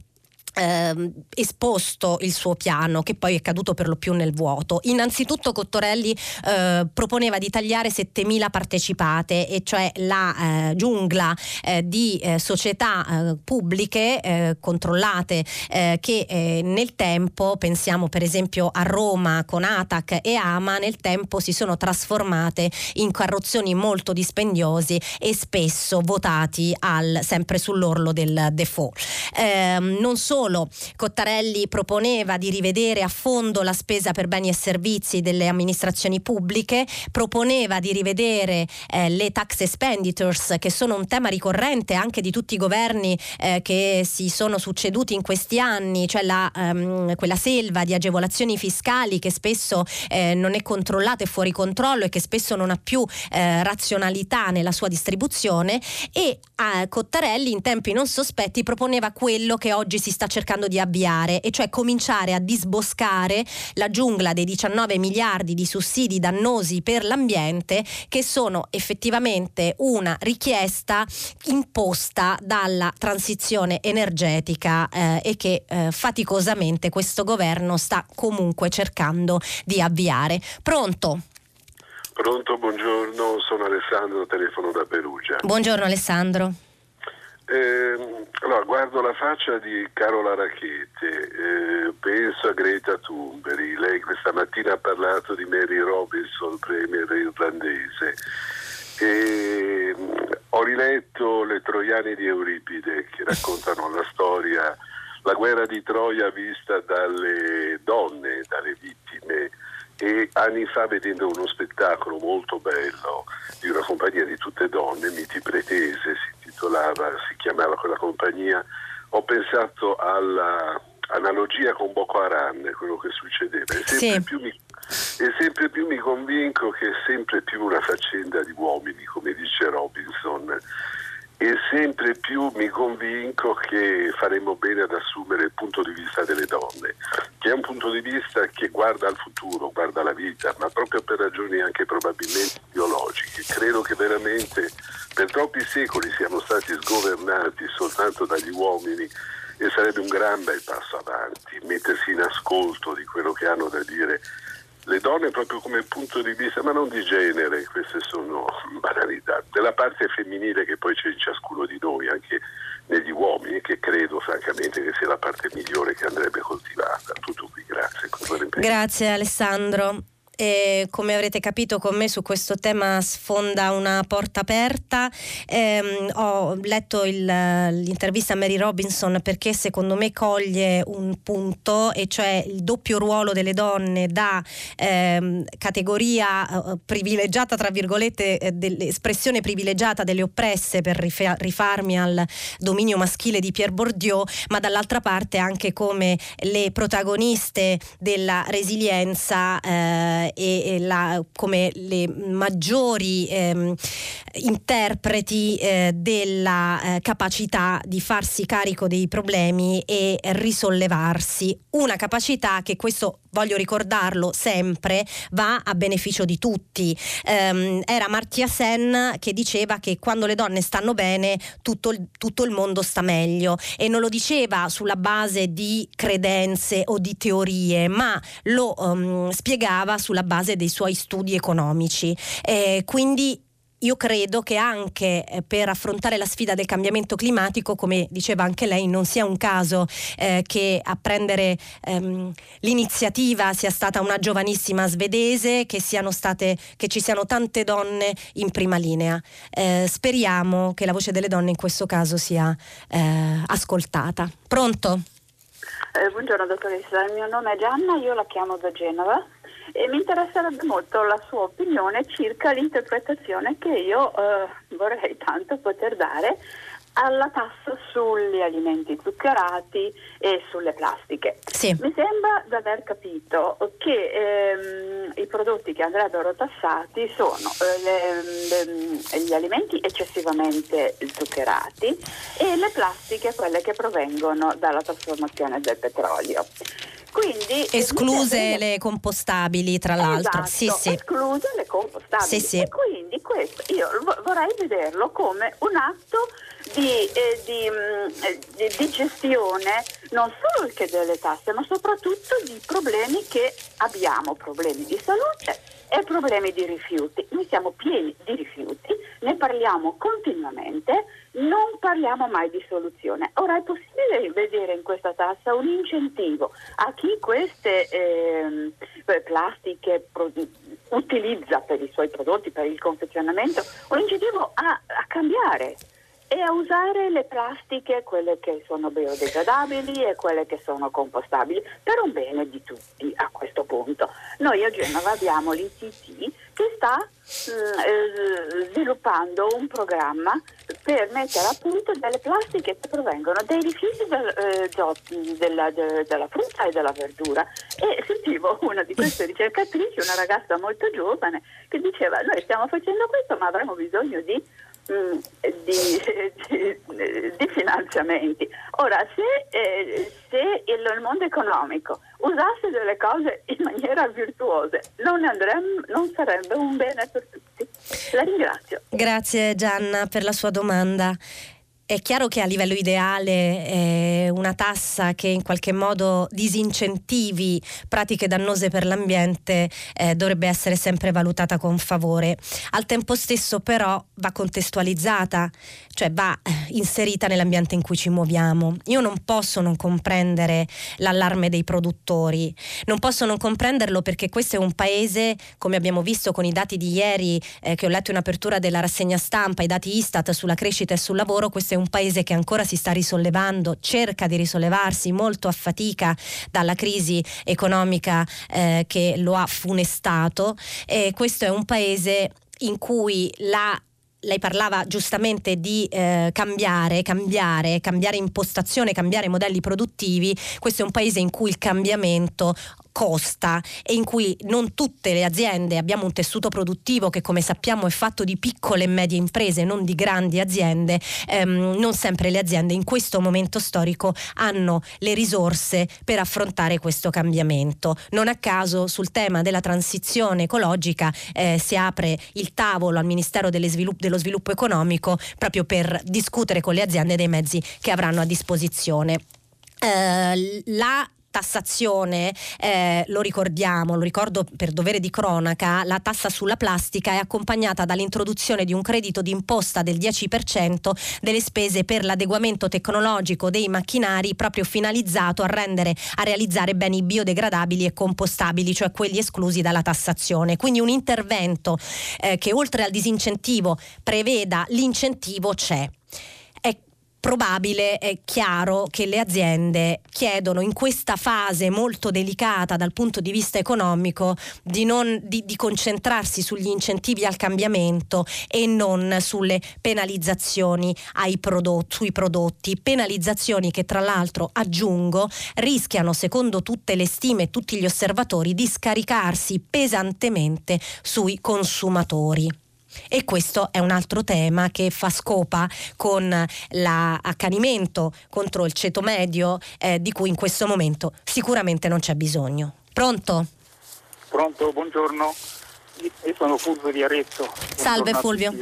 eh, esposto il suo piano che poi è caduto per lo più nel vuoto. Innanzitutto Cottorelli eh, proponeva di tagliare 7.000 partecipate e cioè la eh, giungla eh, di eh, società eh, pubbliche controllate che nel tempo, pensiamo per esempio a Roma con Atac e Ama, nel tempo si sono trasformate in carrozzoni molto dispendiosi e spesso votati al, sempre sull'orlo del default. Ehm, non solo solo, Cottarelli proponeva di rivedere a fondo la spesa per beni e servizi delle amministrazioni pubbliche, proponeva di rivedere eh, le tax expenditures che sono un tema ricorrente anche di tutti i governi eh, che si sono succeduti in questi anni, cioè la, ehm, quella selva di agevolazioni fiscali che spesso eh, non è controllata e fuori controllo e che spesso non ha più eh, razionalità nella sua distribuzione. E Cottarelli in tempi non sospetti proponeva quello che oggi si sta cercando di avviare, e cioè cominciare a disboscare la giungla dei 19 miliardi di sussidi dannosi per l'ambiente che sono effettivamente una richiesta imposta dalla transizione energetica eh, e che eh, faticosamente questo governo sta comunque cercando di avviare. Pronto? Pronto, buongiorno, sono Alessandro, telefono da Perugia. Buongiorno Alessandro. Eh, allora, guardo la faccia di Carola Racchetti, eh, penso a Greta Thunberg, lei questa mattina ha parlato di Mary Robinson, premier irlandese. E, mh, mm, ho riletto Le Troiane di Euripide che raccontano la storia, la guerra di Troia vista dalle donne, dalle vittime e anni fa vedendo uno spettacolo molto bello di una compagnia di tutte donne, Miti Pretese si intitolava, quella compagnia, ho pensato all'analogia con Boko Haram, quello che succedeva. E sempre, sì. più mi, e sempre più mi convinco che è sempre più una faccenda di uomini, come dice Robinson e sempre più mi convinco che faremo bene ad assumere il punto di vista delle donne, che è un punto di vista che guarda al futuro, guarda alla vita, ma proprio per ragioni anche probabilmente biologiche. Credo che veramente per troppi secoli siamo stati sgovernati soltanto dagli uomini e sarebbe un gran bel passo avanti, mettersi in ascolto di quello che hanno da dire le donne proprio come punto di vista, ma non di genere, queste sono [LAUGHS] banalità, della parte femminile che poi c'è in ciascuno di noi, anche negli uomini, che credo francamente che sia la parte migliore che andrebbe coltivata. Tutto qui, grazie. Grazie Alessandro. E come avrete capito con me su questo tema sfonda una porta aperta. Eh, ho letto il, l'intervista a Mary Robinson perché secondo me coglie un punto e cioè il doppio ruolo delle donne da eh, categoria eh, privilegiata, tra virgolette, eh, dell'espressione privilegiata delle oppresse per rifarmi al dominio maschile di Pierre Bourdieu, ma dall'altra parte anche come le protagoniste della resilienza eh, e, e la, come le maggiori ehm, interpreti eh, della eh, capacità di farsi carico dei problemi e risollevarsi. Una capacità che questo voglio ricordarlo sempre, va a beneficio di tutti. Um, era Martia Sen che diceva che quando le donne stanno bene tutto, tutto il mondo sta meglio e non lo diceva sulla base di credenze o di teorie, ma lo um, spiegava sulla base dei suoi studi economici. Eh, quindi io credo che anche eh, per affrontare la sfida del cambiamento climatico, come diceva anche lei, non sia un caso eh, che a prendere ehm, l'iniziativa sia stata una giovanissima svedese, che, state, che ci siano tante donne in prima linea. Eh, speriamo che la voce delle donne in questo caso sia eh, ascoltata. Pronto? Eh, buongiorno dottoressa, il mio nome è Gianna, io la chiamo da Genova e mi interesserebbe molto la sua opinione circa l'interpretazione che io eh, vorrei tanto poter dare alla tassa sugli alimenti zuccherati e sulle plastiche. Sì. Mi sembra di aver capito che ehm, i prodotti che andrebbero tassati sono eh, le, le, gli alimenti eccessivamente zuccherati e le plastiche, quelle che provengono dalla trasformazione del petrolio. Quindi, escluse le compostabili, tra l'altro. Esatto, sì, sì. Escluse le compostabili. Sì, sì. E quindi questo io vorrei vederlo come un atto di, eh, di, mm, di, di, gestione non solo che delle tasse, ma soprattutto di problemi che abbiamo, problemi di salute e problemi di rifiuti. Noi siamo pieni di rifiuti, ne parliamo continuamente, non parliamo mai di soluzione. Ora è possibile vedere in questa tassa un incentivo a chi queste eh, plastiche utilizza per i suoi prodotti, per il confezionamento, un incentivo a, a cambiare e a usare le plastiche, quelle che sono biodegradabili e quelle che sono compostabili, per un bene di tutti a questo punto. Noi a Genova abbiamo l'ICT che sta mm, eh, sviluppando un programma per mettere a punto delle plastiche che provengono dai rifiuti del, eh, della, de, della frutta e della verdura. E sentivo una di queste ricercatrici, una ragazza molto giovane, che diceva noi stiamo facendo questo ma avremo bisogno di Mm, di, di, [LAUGHS] di, finanziamenti. Ora, se, eh, se il, il, mondo economico usasse delle cose in maniera virtuosa, non, andremmo, non sarebbe un bene per tutti. La ringrazio. Grazie Gianna per la sua domanda. È chiaro che a livello ideale eh, una tassa che in qualche modo disincentivi pratiche dannose per l'ambiente eh, dovrebbe essere sempre valutata con favore. Al tempo stesso però va contestualizzata, cioè va eh, inserita nell'ambiente in cui ci muoviamo. Io non posso non comprendere l'allarme dei produttori, non posso non comprenderlo perché questo è un paese, come abbiamo visto con i dati di ieri eh, che ho letto in apertura della rassegna stampa, i dati Istat sulla crescita e sul lavoro, questo è paese che ancora si sta risollevando, cerca di risollevarsi molto a fatica dalla crisi economica eh, che lo ha funestato. E questo è un paese in cui la lei parlava giustamente di eh, cambiare, cambiare, cambiare impostazione, cambiare modelli produttivi. Questo è un paese in cui il cambiamento costa e in cui non tutte le aziende abbiamo un tessuto produttivo che come sappiamo è fatto di piccole e medie imprese, non di grandi aziende, ehm, non sempre le aziende in questo momento storico hanno le risorse per affrontare questo cambiamento. Non a caso sul tema della transizione ecologica eh, si apre il tavolo al Ministero svilupp- dello Sviluppo Economico proprio per discutere con le aziende dei mezzi che avranno a disposizione. Eh, la tassazione, eh, lo ricordiamo, lo ricordo per dovere di cronaca, la tassa sulla plastica è accompagnata dall'introduzione di un credito d'imposta del 10% delle spese per l'adeguamento tecnologico dei macchinari proprio finalizzato a rendere a realizzare beni biodegradabili e compostabili, cioè quelli esclusi dalla tassazione. Quindi un intervento eh, che oltre al disincentivo preveda l'incentivo c'è probabile, è chiaro che le aziende chiedono in questa fase molto delicata dal punto di vista economico di, non, di, di concentrarsi sugli incentivi al cambiamento e non sulle penalizzazioni prodotti, sui prodotti, penalizzazioni che tra l'altro aggiungo rischiano secondo tutte le stime e tutti gli osservatori di scaricarsi pesantemente sui consumatori. E questo è un altro tema che fa scopa con l'accanimento contro il ceto medio eh, di cui in questo momento sicuramente non c'è bisogno. Pronto? Pronto, buongiorno. Io sono Fulvio di Arezzo. Salve Fulvio.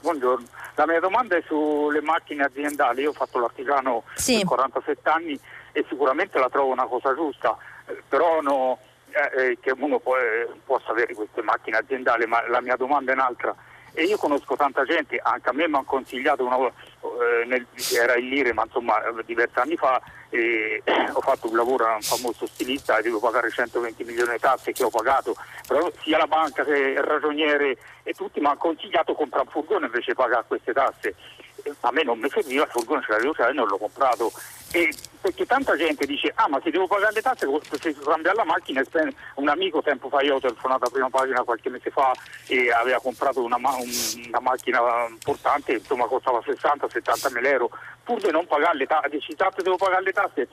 Buongiorno. La mia domanda è sulle macchine aziendali. Io ho fatto l'artigiano sì. per 47 anni e sicuramente la trovo una cosa giusta, eh, però no, eh, eh, che uno può, eh, possa avere queste macchine aziendali, ma la mia domanda è un'altra. E io conosco tanta gente, anche a me mi hanno consigliato, una, eh, nel, era in Lire, ma insomma diversi anni fa, eh, [CLEARS THROAT] ho fatto un lavoro a un famoso stilista e devo pagare 120 milioni di tasse che ho pagato, però sia la banca che il ragioniere e tutti mi hanno consigliato comprare un furgone invece di pagare queste tasse. A me non mi serviva, il furgone ce l'avevo e non l'ho comprato e perché tanta gente dice ah ma se devo pagare le tasse se cambiare la macchina un amico tempo fa io ho telefonato a prima pagina qualche mese fa e aveva comprato una, una macchina importante insomma costava 60-70 mila euro pur di non pagare le tasse dici tanto devo pagare le tasse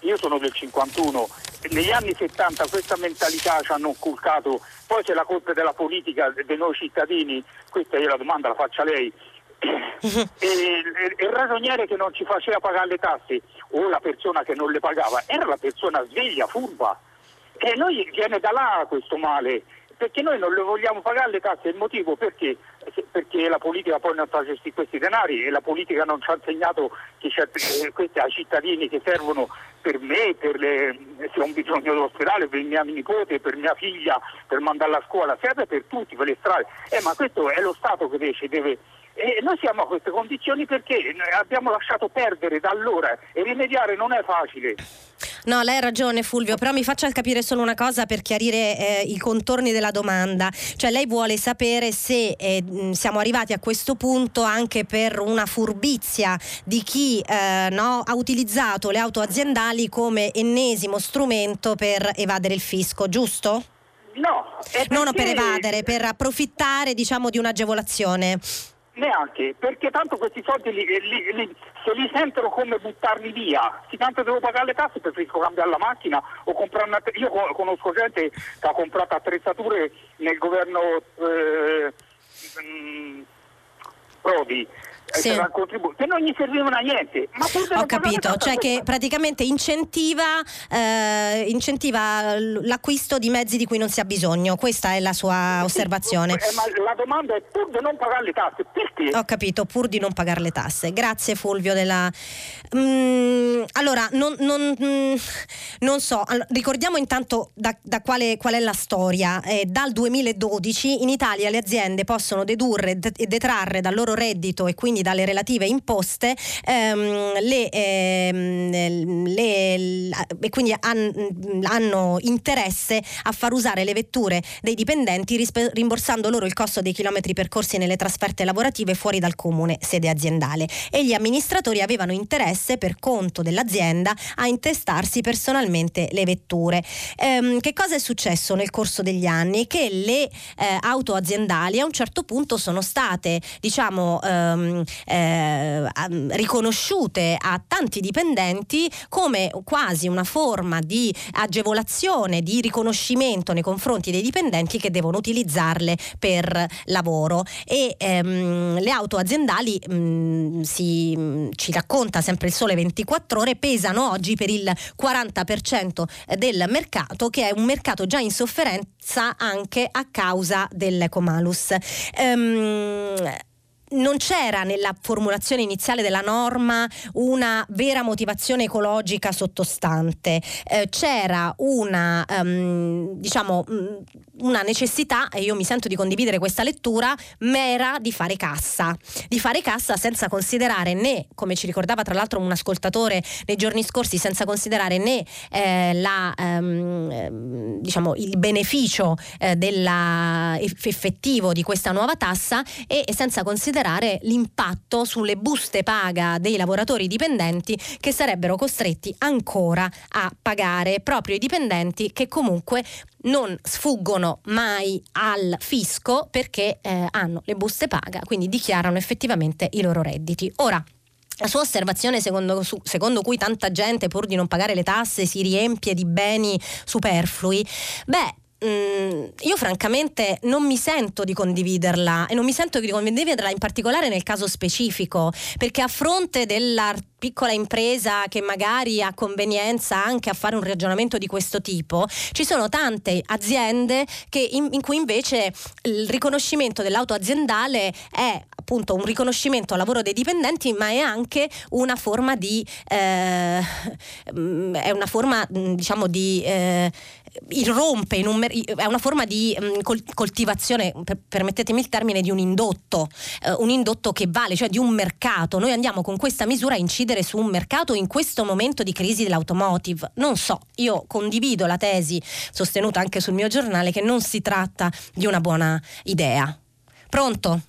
io sono del 51 negli anni 70 questa mentalità ci hanno inculcato poi c'è la colpa della politica dei noi cittadini questa io la domanda la faccio a lei e, il ragioniere che non ci faceva pagare le tasse o la persona che non le pagava era la persona sveglia, furba. E noi viene da là questo male, perché noi non le vogliamo pagare le tasse. Il motivo perché? Perché la politica poi non fa gestire questi denari e la politica non ci ha insegnato che eh, questi ai cittadini che servono per me, per le, se ho bisogno dell'ospedale, per mia nipote, per mia figlia, per mandarla a scuola, serve per tutti, per le strade. Eh, ma questo è lo Stato che deve, deve e noi siamo a queste condizioni perché abbiamo lasciato perdere da allora e rimediare non è facile. No, lei ha ragione Fulvio, però mi faccia capire solo una cosa per chiarire eh, i contorni della domanda. Cioè lei vuole sapere se eh, siamo arrivati a questo punto anche per una furbizia di chi eh, no, ha utilizzato le auto aziendali come ennesimo strumento per evadere il fisco, giusto? No, non per evadere, per approfittare diciamo di un'agevolazione. Neanche, perché tanto questi soldi li, li, li, se li sentono come buttarli via, se tanto devo pagare le tasse preferisco cambiare la macchina o comprare una... Io conosco gente che ha comprato attrezzature nel governo eh, mh, Prodi sì. che non gli servivano a niente. Ho capito, cioè che praticamente incentiva, eh, incentiva, l'acquisto di mezzi di cui non si ha bisogno, questa è la sua osservazione. Eh, ma la domanda è pur di non pagare le tasse, perché? Ho capito, pur di non pagare le tasse. Grazie Fulvio della... Mm, allora, non, non, mm, non, so, ricordiamo intanto da, da quale, qual è la storia. Eh, dal 2012 in Italia le aziende possono dedurre e detrarre dal loro reddito e quindi quindi dalle relative imposte, ehm, le, ehm, le, e quindi han, hanno interesse a far usare le vetture dei dipendenti rispe, rimborsando loro il costo dei chilometri percorsi nelle trasferte lavorative fuori dal comune sede aziendale e gli amministratori avevano interesse per conto dell'azienda a intestarsi personalmente le vetture. Ehm, che cosa è successo nel corso degli anni? Che le eh, auto aziendali a un certo punto sono state diciamo ehm, eh, riconosciute a tanti dipendenti come quasi una forma di agevolazione, di riconoscimento nei confronti dei dipendenti che devono utilizzarle per lavoro e ehm, le auto aziendali mh, mm, si, ci racconta sempre il sole 24 ore pesano oggi per il 40% del mercato che è un mercato già in sofferenza anche a causa dell'ecomalus. Um, non c'era nella formulazione iniziale della norma una vera motivazione ecologica sottostante, eh, c'era una, um, diciamo, mm, una necessità, e io mi sento di condividere questa lettura, mera di fare cassa, di fare cassa senza considerare né, come ci ricordava tra l'altro un ascoltatore nei giorni scorsi, senza considerare né eh, la, um, diciamo, il beneficio eh, della, effettivo di questa nuova tassa e senza considerare l'impatto sulle buste paga dei lavoratori dipendenti che sarebbero costretti ancora a pagare proprio i dipendenti che comunque non sfuggono mai al fisco perché eh, hanno le buste paga, quindi dichiarano effettivamente i loro redditi. Ora, la sua osservazione secondo, secondo, cui tanta gente pur di non pagare le tasse si riempie di beni superflui, beh, Mm, io francamente non mi sento di condividerla e non mi sento di condividerla in particolare nel caso specifico, perché a fronte della piccola impresa che magari ha convenienza anche a fare un ragionamento di questo tipo, ci sono tante aziende in, in cui invece il riconoscimento dell'auto aziendale è appunto un riconoscimento al lavoro dei dipendenti, ma è anche una forma di eh, [LAUGHS] è una forma diciamo di eh, irrompe in un, è una forma di um, coltivazione, per, permettetemi il termine, di un indotto, uh, un indotto che vale, cioè di un mercato. Noi andiamo con questa misura a incidere su un mercato in questo momento di crisi dell'automotive. Non so, io condivido la tesi sostenuta anche sul mio giornale che non si tratta di una buona idea. Pronto?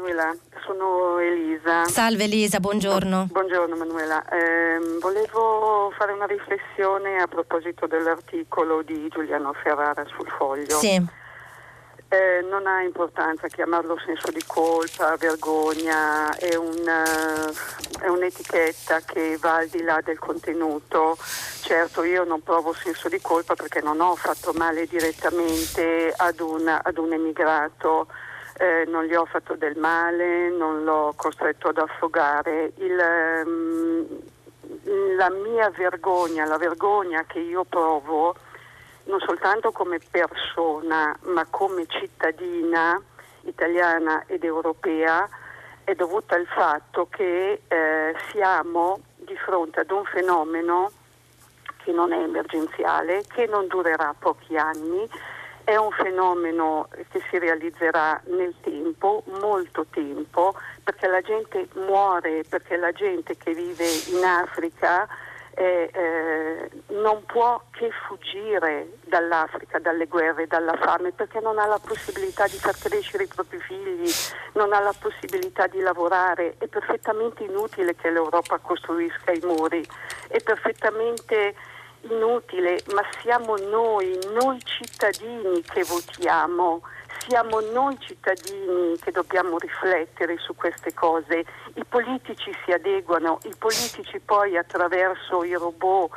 Manuela, sono Elisa. Salve Elisa, buongiorno. Buongiorno Manuela. Eh, volevo fare una riflessione a proposito dell'articolo di Giuliano Ferrara sul foglio. Sì. Eh, non ha importanza chiamarlo senso di colpa, vergogna, è, una, è, un'etichetta che va al di là del contenuto. Certo io non provo senso di colpa perché non ho fatto male direttamente ad un, ad un emigrato eh, non gli ho fatto del male, non l'ho costretto ad affogare. Il, um, la mia vergogna, la vergogna che io provo non soltanto come persona ma come cittadina italiana ed europea è dovuta al fatto che eh, siamo di fronte ad un fenomeno che non è emergenziale, che non durerà pochi anni, è un fenomeno che si realizzerà nel tempo, molto tempo, perché la gente muore, perché la gente che vive in Africa eh, eh, non può che fuggire dall'Africa, dalle guerre, dalla fame, perché non ha la possibilità di far crescere i propri figli, non ha la possibilità di lavorare. È perfettamente inutile che l'Europa costruisca i muri, è perfettamente inutile, ma siamo noi, noi cittadini che votiamo, siamo noi cittadini che dobbiamo riflettere su queste cose. I politici si adeguano, i politici poi attraverso i robot,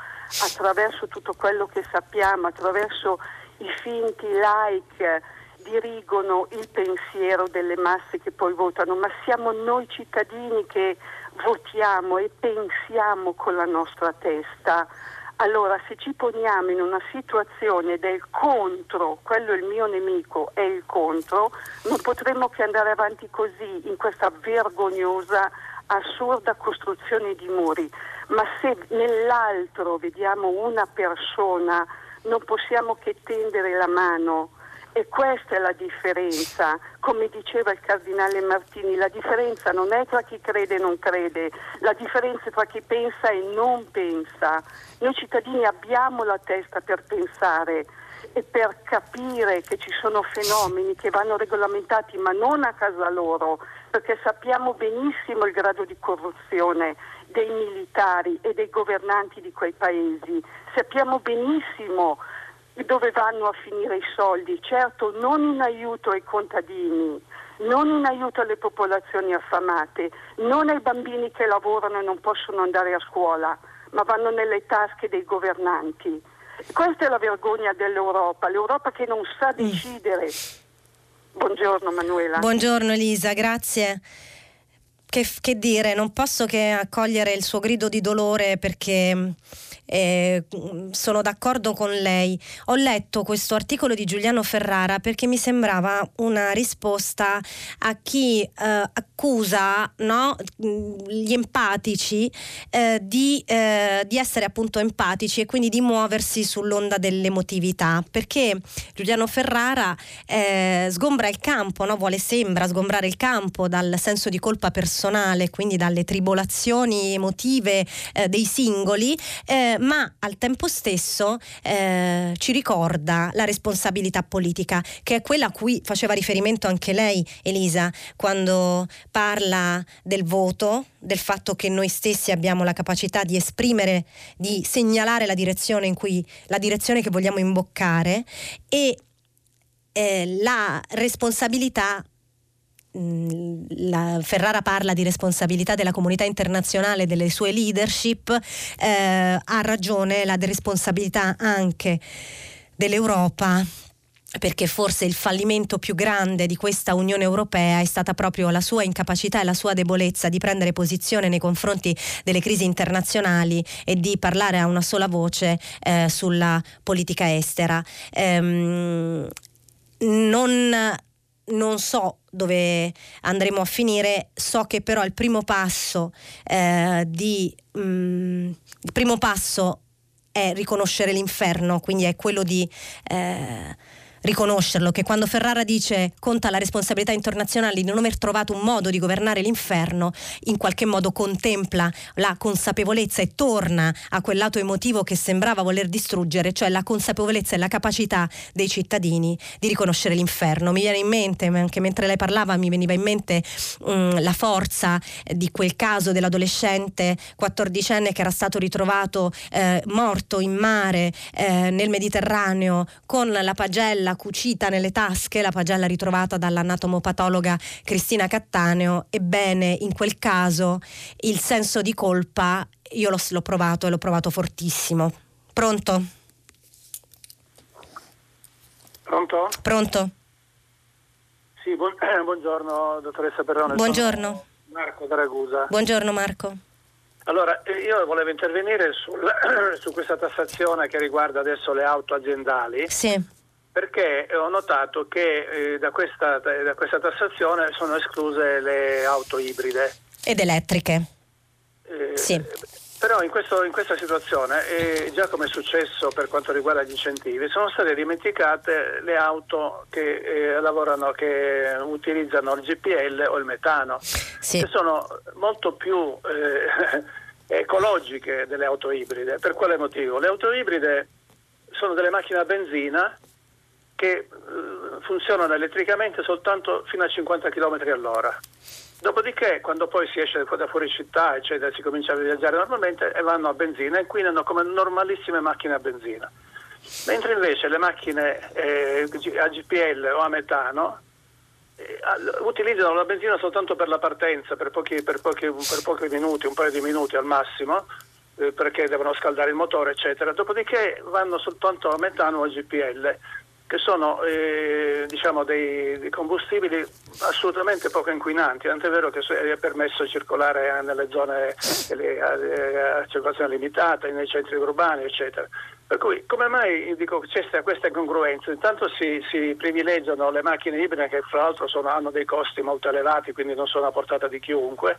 attraverso tutto quello che sappiamo, attraverso i finti like dirigono il pensiero delle masse che poi votano, ma siamo noi cittadini che votiamo e pensiamo con la nostra testa. Allora, se ci poniamo in una situazione del contro, quello è il mio nemico, è il contro, non potremmo che andare avanti così, in questa vergognosa, assurda costruzione di muri. Ma se nell'altro vediamo una persona, non possiamo che tendere la mano e questa è la differenza, come diceva il cardinale Martini, la differenza non è tra chi crede e non crede, la differenza è tra chi pensa e non pensa. Noi cittadini abbiamo la testa per pensare e per capire che ci sono fenomeni che vanno regolamentati ma non a casa loro, perché sappiamo benissimo il grado di corruzione dei militari e dei governanti di quei paesi, sappiamo benissimo dove vanno a finire i soldi, certo non in aiuto ai contadini, non in aiuto alle popolazioni affamate, non ai bambini che lavorano e non possono andare a scuola, ma vanno nelle tasche dei governanti. Questa è la vergogna dell'Europa, l'Europa che non sa mm. decidere. Buongiorno Manuela. Buongiorno Elisa, grazie. che, che dire, non posso che accogliere il suo grido di dolore perché eh, sono d'accordo con lei. Ho letto questo articolo di Giuliano Ferrara perché mi sembrava una risposta a chi eh, accusa no, gli empatici eh, di, eh, di, essere appunto empatici e quindi di muoversi sull'onda dell'emotività. Perché Giuliano Ferrara eh, sgombra il campo, no? vuole sembra sgombrare il campo dal senso di colpa personale, quindi dalle tribolazioni emotive eh, dei singoli eh, ma al tempo stesso eh, ci ricorda la responsabilità politica, che è quella a cui faceva riferimento anche lei, Elisa, quando parla del voto, del fatto che noi stessi abbiamo la capacità di esprimere, di segnalare la direzione in cui la direzione che vogliamo imboccare e eh, la responsabilità la Ferrara parla di responsabilità della comunità internazionale, delle sue leadership, eh, ha ragione la responsabilità anche dell'Europa perché forse il fallimento più grande di questa Unione Europea è stata proprio la sua incapacità e la sua debolezza di prendere posizione nei confronti delle crisi internazionali e di parlare a una sola voce eh, sulla politica estera. Ehm, non non so dove andremo a finire, so che però il primo passo eh, di mh, mm, il primo passo è riconoscere l'inferno, quindi è quello di eh, riconoscerlo, che quando Ferrara dice conta la responsabilità internazionale di non aver trovato un modo di governare l'inferno, in qualche modo contempla la consapevolezza e torna a quel lato emotivo che sembrava voler distruggere, cioè la consapevolezza e la capacità dei cittadini di riconoscere l'inferno. Mi viene in mente, anche mentre lei parlava, mi veniva in mente um, la forza di quel caso dell'adolescente quattordicenne che era stato ritrovato eh, morto in mare eh, nel Mediterraneo con la pagella cucita nelle tasche, la pagella ritrovata dall'anatomopatologa Cristina Cattaneo, ebbene in quel caso il senso di colpa io l'ho, l'ho provato e l'ho provato fortissimo. Pronto? Pronto? Pronto? Sì, buon, eh, [CLEARS THROAT] buongiorno dottoressa Perrone. Buongiorno. Marco D'Aragusa. Buongiorno Marco. Allora, eh, io volevo intervenire sul, [CLEARS THROAT] su questa tassazione che riguarda adesso le auto aziendali. Sì perché ho notato che eh, da, questa, da, questa, tassazione sono escluse le auto ibride. Ed elettriche. Eh, sì. Però in, questo, in questa situazione, eh, già come è successo per quanto riguarda gli incentivi, sono state dimenticate le auto che eh, lavorano, che utilizzano il GPL o il metano, sì. che sono molto più eh, [LAUGHS] ecologiche delle auto ibride. Per quale motivo? Le auto ibride sono delle macchine a benzina che eh, funzionano elettricamente soltanto fino a 50 km all'ora. Dopodiché, quando poi si esce da fuori città, eccetera, si comincia a viaggiare normalmente e vanno a benzina, inquinano come normalissime macchine a benzina. Mentre invece le macchine eh, a GPL o a metano eh, utilizzano la benzina soltanto per la partenza, per pochi, per, pochi, per pochi, minuti, un paio di minuti al massimo, eh, perché devono scaldare il motore, eccetera. Dopodiché vanno soltanto a metano o a GPL che sono eh, diciamo dei, dei, combustibili assolutamente poco inquinanti, tant'è vero che è permesso circolare nelle zone a circolazione limitata, nei centri urbani, eccetera. Per cui come mai dico, c'è questa incongruenza? Intanto si, si, privilegiano le macchine ibride che fra l'altro sono, hanno dei costi molto elevati, quindi non sono a portata di chiunque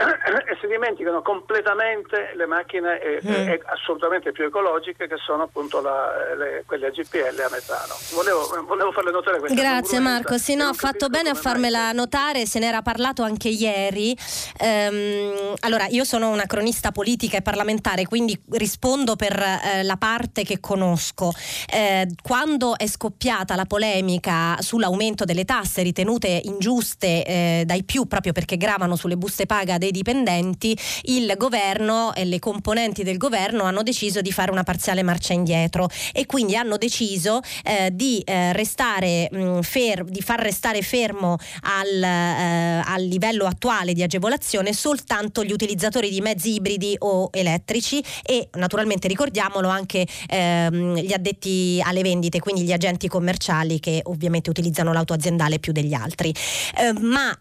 [COUGHS] e si dimenticano completamente le macchine eh, mm. eh, assolutamente più ecologiche che sono appunto la, le, quelle a GPL a metano. Volevo, volevo farle notare questa Grazie Marco, sì no, ha fatto bene a farmela mai... notare, se ne era parlato anche ieri. Ehm, allora, io sono una cronista politica e parlamentare, quindi rispondo per eh, la parte che conosco. Eh, quando è scoppiata la polemica sull'aumento delle tasse ritenute ingiuste eh, dai più proprio perché gravano sulle buste paga dei dei dipendenti, il governo e le componenti del governo hanno deciso di fare una parziale marcia indietro e quindi hanno deciso eh, di, eh, restare, mh, mm, fer- di far restare fermo al, eh, al livello attuale di agevolazione soltanto gli utilizzatori di mezzi ibridi o elettrici e naturalmente ricordiamolo anche ehm, gli addetti alle vendite, quindi gli agenti commerciali che ovviamente utilizzano l'auto aziendale più degli altri. Eh, ma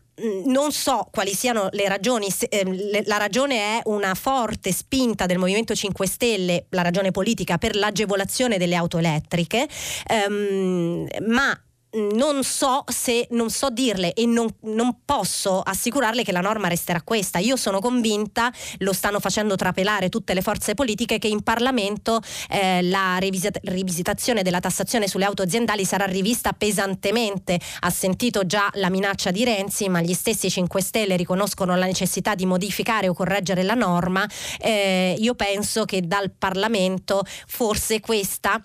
non so quali siano le ragioni, se, eh, la ragione è una forte spinta del Movimento 5 Stelle, la ragione politica per l'agevolazione delle auto elettriche, ehm, ma non so se non so dirle e non, non, posso assicurarle che la norma resterà questa. Io sono convinta, lo stanno facendo trapelare tutte le forze politiche, che in Parlamento eh, la rivisit- rivisitazione della tassazione sulle auto aziendali sarà rivista pesantemente. Ha sentito già la minaccia di Renzi, ma gli stessi 5 Stelle riconoscono la necessità di modificare o correggere la norma. Eh, io penso che dal Parlamento forse questa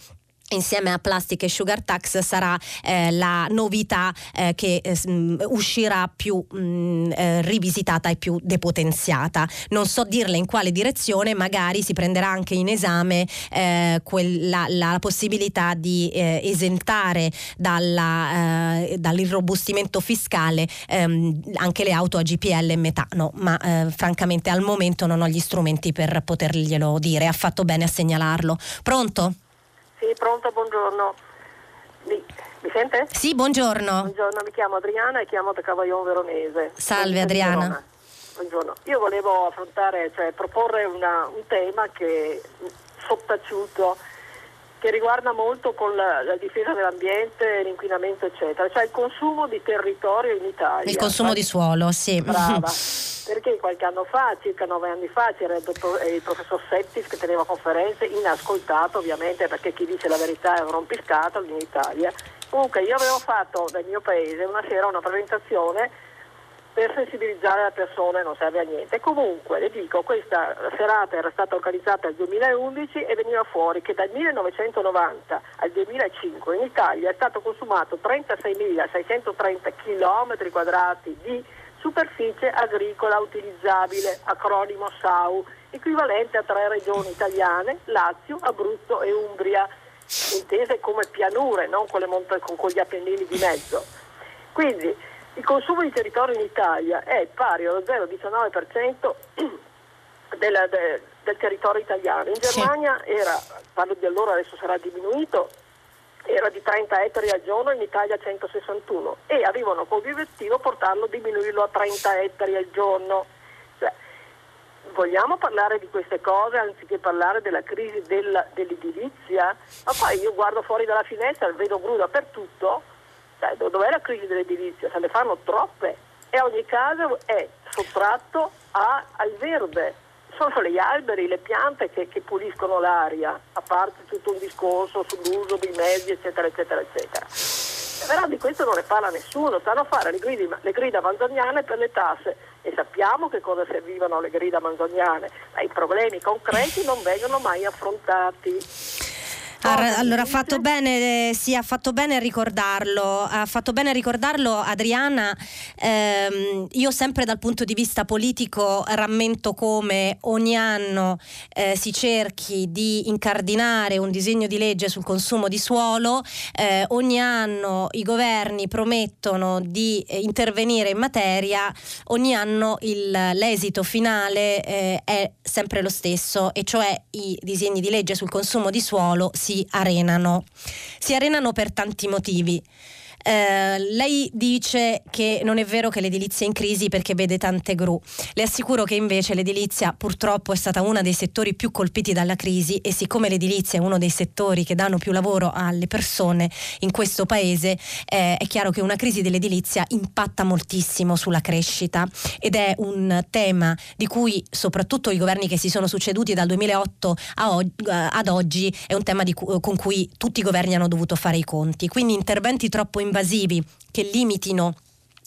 insieme a Plastic e Sugar Tax sarà eh, la novità eh, che eh, uscirà più mh, eh, rivisitata e più depotenziata. Non so dirle in quale direzione, magari si prenderà anche in esame eh, quella, la possibilità di eh, esentare dalla, dall'irrobustimento fiscale ehm, anche le auto a GPL e metano, ma francamente al momento non ho gli strumenti per poterglielo dire. Ha fatto bene a segnalarlo. Pronto? Sì, pronto, buongiorno. Mi, mi, sente? Sì, buongiorno. Buongiorno, mi chiamo Adriana e chiamo da Cavaglion Veronese. Salve Adriana. Buongiorno. Io volevo affrontare, cioè proporre una, un tema che sottaciuto che riguarda molto con la, la, difesa dell'ambiente, l'inquinamento eccetera, cioè il consumo di territorio in Italia. Il consumo di suolo, sì. Brava. [LAUGHS] perché qualche anno fa, circa nove anni fa, c'era il, dottor, eh, il professor Settis che teneva conferenze, inascoltato ovviamente perché chi dice la verità è un rompiscato in Italia. Comunque io avevo fatto nel mio paese una sera una presentazione per sensibilizzare le persone non serve a niente. Comunque, le dico, questa serata era stata organizzata nel 2011 e veniva fuori che dal 1990 al 2005 in Italia è stato consumato 36.630 km quadrati di superficie agricola utilizzabile, acronimo SAU, equivalente a tre regioni italiane, Lazio, Abruzzo e Umbria, intese come pianure, non con, mont- con gli Appennini di mezzo. Quindi il consumo di territorio in Italia è pari allo 0,19% [CLEARS THROAT] della, de, del territorio italiano. In Germania era, parlo di allora, adesso sarà diminuito, era di 30 ettari al giorno, in Italia 161 e avevano come obiettivo portarlo, diminuirlo a 30 ettari al giorno. Cioè, vogliamo parlare di queste cose anziché parlare della crisi della, dell'edilizia? Ma poi io guardo fuori dalla finestra e vedo blu dappertutto, cioè, dov'è la crisi dell'edilizia? Se ne fanno troppe e ogni caso è sottratto a, al verde sono gli alberi, le piante che, che, puliscono l'aria, a parte tutto un discorso sull'uso dei mezzi, eccetera, eccetera, eccetera. Però di questo non ne parla nessuno, stanno a fare le grida, le grida manzoniane per le tasse e sappiamo che cosa servivano le grida manzoniane, ma i problemi concreti non vengono mai affrontati. Allora ha fatto bene, sì, ha fatto bene a ricordarlo, ha fatto bene a ricordarlo Adriana. Ehm, io sempre dal punto di vista politico rammento come ogni anno eh, si cerchi di incardinare un disegno di legge sul consumo di suolo, eh, ogni anno i governi promettono di eh, intervenire in materia, ogni anno il, l'esito finale eh, è sempre lo stesso, e cioè i disegni di legge sul consumo di suolo si si arenano. Si arenano per tanti motivi. Eh, lei dice che non è vero che l'edilizia è in crisi perché vede tante gru. Le assicuro che invece l'edilizia purtroppo è stata uno dei settori più colpiti dalla crisi e siccome l'edilizia è uno dei settori che danno più lavoro alle persone in questo paese, eh, è chiaro che una crisi dell'edilizia impatta moltissimo sulla crescita ed è un tema di cui soprattutto i governi che si sono succeduti dal 2008 og- ad oggi è un tema cu- con cui tutti i governi hanno dovuto fare i conti. Quindi interventi troppo in invasivi che limitino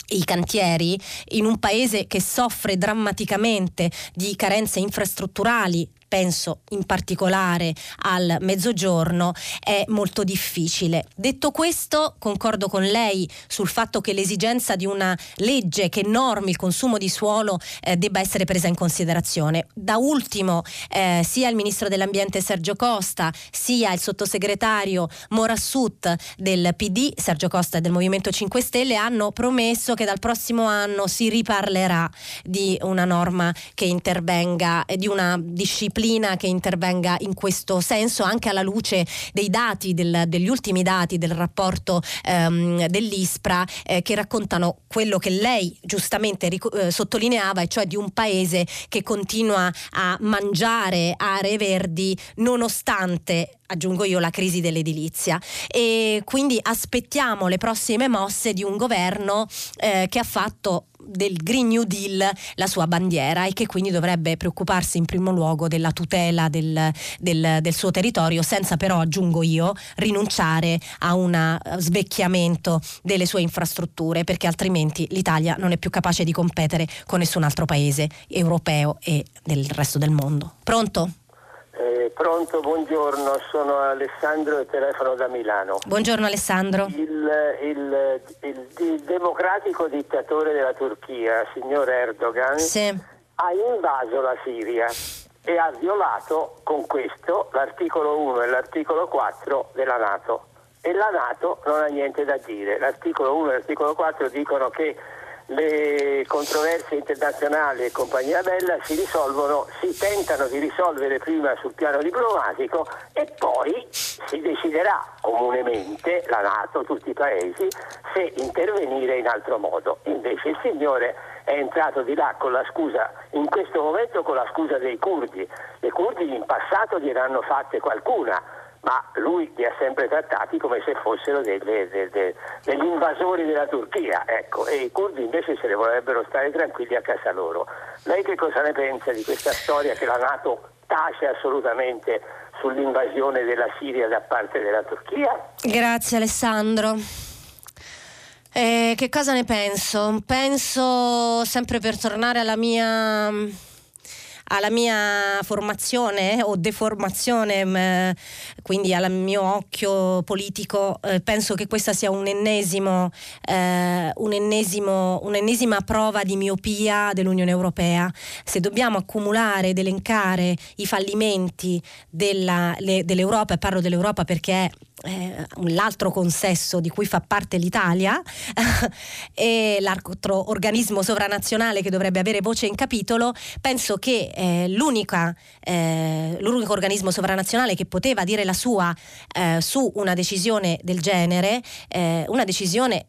i cantieri in un paese che soffre drammaticamente di carenze infrastrutturali penso in particolare al mezzogiorno, è molto difficile. Detto questo, concordo con lei sul fatto che l'esigenza di una legge che normi il consumo di suolo eh, debba essere presa in considerazione. Da ultimo, eh, sia il ministro dell'Ambiente Sergio Costa, sia il sottosegretario Morassut del PD, Sergio Costa del Movimento 5 Stelle, hanno promesso che dal prossimo anno si riparlerà di una norma che intervenga, eh, di una disciplina disciplina che intervenga in questo senso anche alla luce dei dati, del, degli ultimi dati del rapporto ehm, dell'ISPRA eh, che raccontano quello che lei giustamente ric- eh, sottolineava, e cioè di un paese che continua a mangiare aree verdi nonostante aggiungo io la crisi dell'edilizia. E quindi aspettiamo le prossime mosse di un governo eh, che ha fatto del Green New Deal la sua bandiera e che quindi dovrebbe preoccuparsi in primo luogo della tutela del, del, del suo territorio senza però, aggiungo io, rinunciare a un eh, svecchiamento delle sue infrastrutture perché altrimenti l'Italia non è più capace di competere con nessun altro paese europeo e del resto del mondo. Pronto? Eh, pronto, buongiorno, sono Alessandro e telefono da Milano. Buongiorno Alessandro. Il, il, il, il democratico dittatore della Turchia, signor Erdogan, sì. ha invaso la Siria e ha violato con questo l'articolo 1 e l'articolo 4 della Nato. E la Nato non ha niente da dire. L'articolo 1 e l'articolo 4 dicono che le controversie internazionali e compagnia bella si risolvono, si tentano di risolvere prima sul piano diplomatico e poi si deciderà comunemente, la Nato, tutti i paesi, se intervenire in altro modo. Invece il signore è entrato di là con la scusa, in questo momento con la scusa dei curdi. Le curdi in passato gliene fatte qualcuna ma lui li ha sempre trattati come se fossero delle, delle, degli invasori della Turchia, ecco, e i curdi invece se ne vorrebbero stare tranquilli a casa loro. Lei che cosa ne pensa di questa storia che la Nato tace assolutamente sull'invasione della Siria da parte della Turchia? Grazie Alessandro. Eh, che cosa ne penso? Penso sempre per tornare alla mia alla mia formazione o deformazione, mh, quindi al mio occhio politico, eh, penso che questa sia un ennesimo, eh, un ennesimo, un'ennesima prova di miopia dell'Unione Europea. Se dobbiamo accumulare ed elencare i fallimenti della, le, dell'Europa, e parlo dell'Europa perché è eh, l'altro consesso di cui fa parte l'Italia [LAUGHS] e l'altro organismo sovranazionale che dovrebbe avere voce in capitolo, penso che eh, eh, l'unico organismo sovranazionale che poteva dire la sua eh, su una decisione del genere, eh, una decisione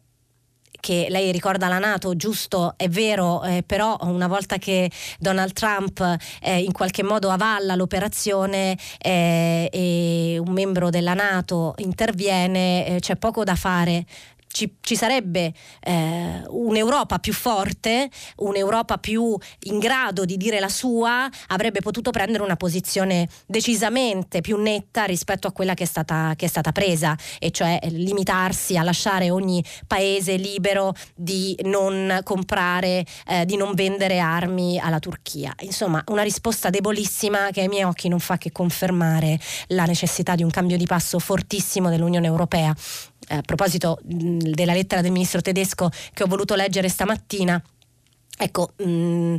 che lei ricorda la Nato, giusto, è vero, eh, però una volta che Donald Trump eh, in qualche modo avalla l'operazione eh, e un membro della Nato interviene, eh, c'è poco da fare ci, ci sarebbe eh, un'Europa più forte, un'Europa più in grado di dire la sua, avrebbe potuto prendere una posizione decisamente più netta rispetto a quella che è stata, che è stata presa, e cioè limitarsi a lasciare ogni paese libero di non comprare, eh, di non vendere armi alla Turchia. Insomma, una risposta debolissima che ai miei occhi non fa che confermare la necessità di un cambio di passo fortissimo dell'Unione Europea a proposito mh, della lettera del ministro tedesco che ho voluto leggere stamattina, ecco, mh,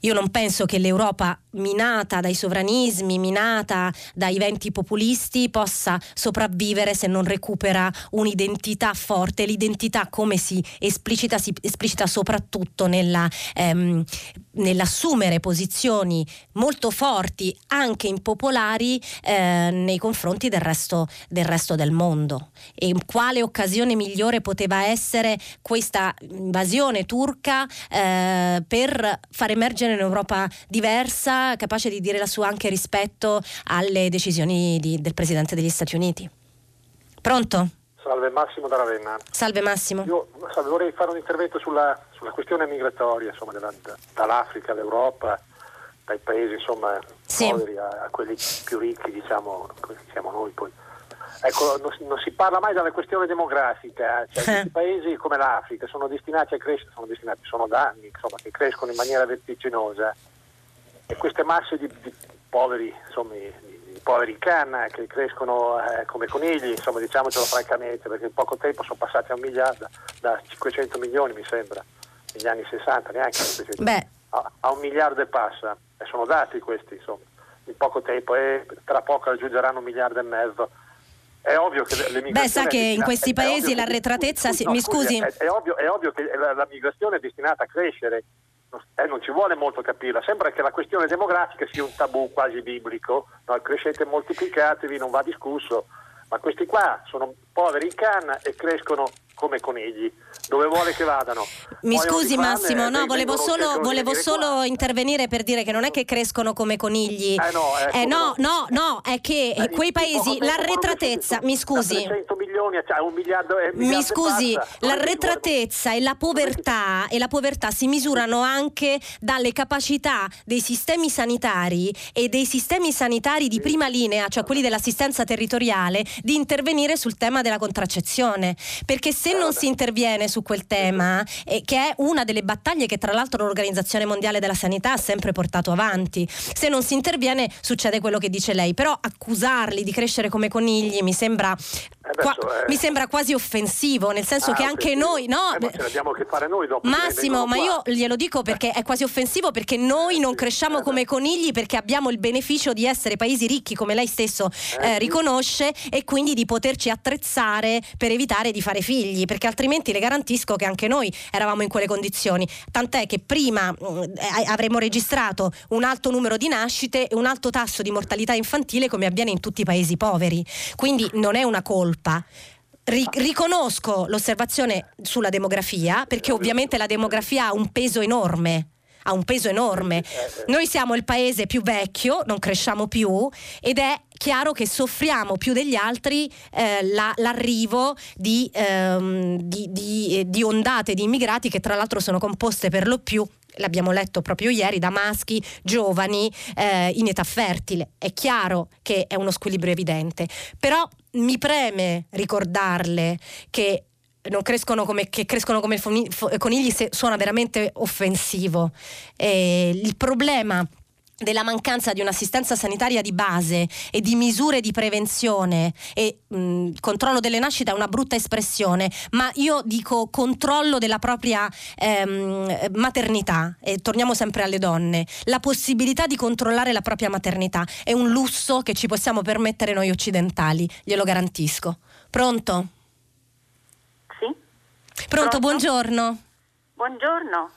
io non penso che l'Europa minata dai sovranismi, minata dai venti populisti, possa sopravvivere se non recupera un'identità forte. L'identità come si esplicita, si esplicita soprattutto nella, ehm, nell'assumere posizioni molto forti, anche impopolari, eh, nei confronti del resto, del resto del mondo. E quale occasione migliore poteva essere questa invasione turca eh, per far emergere un'Europa diversa, capace di dire la sua anche rispetto alle decisioni di, del Presidente degli Stati Uniti. Pronto? Salve Massimo da Ravenna. Salve Massimo. Io salve, vorrei fare un intervento sulla, sulla questione migratoria, insomma, della, dall'Africa all'Europa, dai paesi insomma, sì. poveri a, a, quelli più ricchi, diciamo, come siamo noi poi. Ecco, non, non, si parla mai della questione demografica, cioè [LAUGHS] questi paesi come l'Africa sono destinati a crescere, sono destinati, sono da anni insomma, che crescono in maniera vertiginosa e queste masse di, di poveri, insomma, di, poveri in canna che crescono eh, come conigli, insomma, diciamocelo francamente, perché in poco tempo sono passati a un miliardo, da 500 milioni mi sembra, negli anni 60, neanche a, a, un miliardo e passa, e sono dati questi, insomma, in poco tempo e tra poco raggiungeranno un miliardo e mezzo è ovvio che. Beh, sa che in questi paesi l'arretratezza. Che, no, mi scusi. È, è, ovvio, è, ovvio, che la, la, migrazione è destinata a crescere. Eh, non ci vuole molto capirla, sembra che la questione demografica sia un tabù quasi biblico, no? crescete moltiplicatevi, non va discusso, ma questi qua sono poveri in canna e crescono come conigli, dove vuole che vadano. Mi Poi scusi Massimo, no, volevo solo, volevo solo intervenire per dire che non è che crescono come conigli. Eh no, ecco, eh, no, no, no, è che eh, quei paesi, l'arretratezza, mi scusi. 300 milioni, cioè un miliardo, eh, mi scusi, l'arretratezza e la povertà e la povertà si misurano anche dalle capacità dei sistemi sanitari e dei sistemi sanitari di prima linea, cioè quelli dell'assistenza territoriale, di intervenire sul tema della contraccezione, perché se non si interviene su quel tema, eh, che è una delle battaglie che tra l'altro l'Organizzazione Mondiale della Sanità ha sempre portato avanti, se non si interviene succede quello che dice lei, però accusarli di crescere come conigli mi sembra Qua, eh. mi sembra quasi offensivo, nel senso ah, che anche noi, no? Eh, ma ce l'abbiamo che fare noi dopo. Massimo, ma io glielo dico perché è quasi offensivo perché noi non cresciamo come conigli perché abbiamo il beneficio di essere paesi ricchi, come lei stesso eh, riconosce, e quindi di poterci attrezzare per evitare di fare figli, perché altrimenti le garantisco che anche noi eravamo in quelle condizioni. Tant'è che prima mh, avremmo registrato un alto numero di nascite e un alto tasso di mortalità infantile come avviene in tutti i paesi poveri. Quindi non è una colpa colpa. riconosco l'osservazione sulla demografia perché ovviamente la demografia ha un peso enorme ha un peso enorme. Noi siamo il paese più vecchio, non cresciamo più ed è chiaro che soffriamo più degli altri eh, la, l'arrivo di, ehm, di, di, di ondate di immigrati che tra l'altro sono composte per lo più l'abbiamo letto proprio ieri, da maschi giovani eh, in età fertile. È chiaro che è uno squilibrio evidente, però mi preme ricordarle che non crescono come, che crescono come conigli se suona veramente offensivo. Eh, il problema della mancanza di un'assistenza sanitaria di base e di misure di prevenzione e mh, controllo delle nascite è una brutta espressione, ma io dico controllo della propria ehm, maternità e torniamo sempre alle donne. La possibilità di controllare la propria maternità è un lusso che ci possiamo permettere noi occidentali, glielo garantisco. Pronto? Sì. Pronto, Pronto? buongiorno. Buongiorno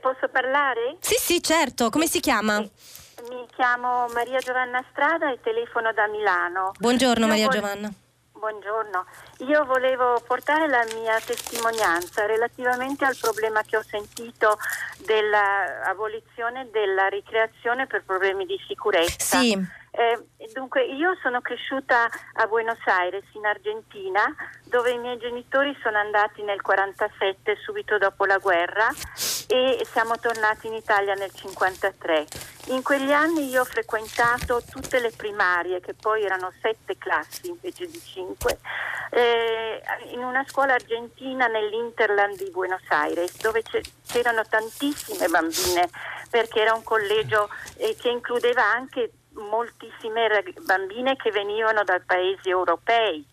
posso parlare? Sì, sì, certo. Come si chiama? Mi chiamo Maria Giovanna Strada e telefono da Milano. Buongiorno Io Maria vo- Giovanna. Buongiorno, io volevo portare la mia testimonianza relativamente al problema che ho sentito dell'abolizione della ricreazione per problemi di sicurezza. Sì. Eh, dunque, io sono cresciuta a Buenos Aires, in Argentina, dove i miei genitori sono andati nel 1947, subito dopo la guerra, e siamo tornati in Italia nel 1953. In quegli anni io ho frequentato tutte le primarie, che poi erano sette classi invece di cinque, eh, in una scuola argentina nell'Interland di Buenos Aires, dove c'erano tantissime bambine, perché era un collegio eh, che includeva anche moltissime bambine che venivano da paesi europei.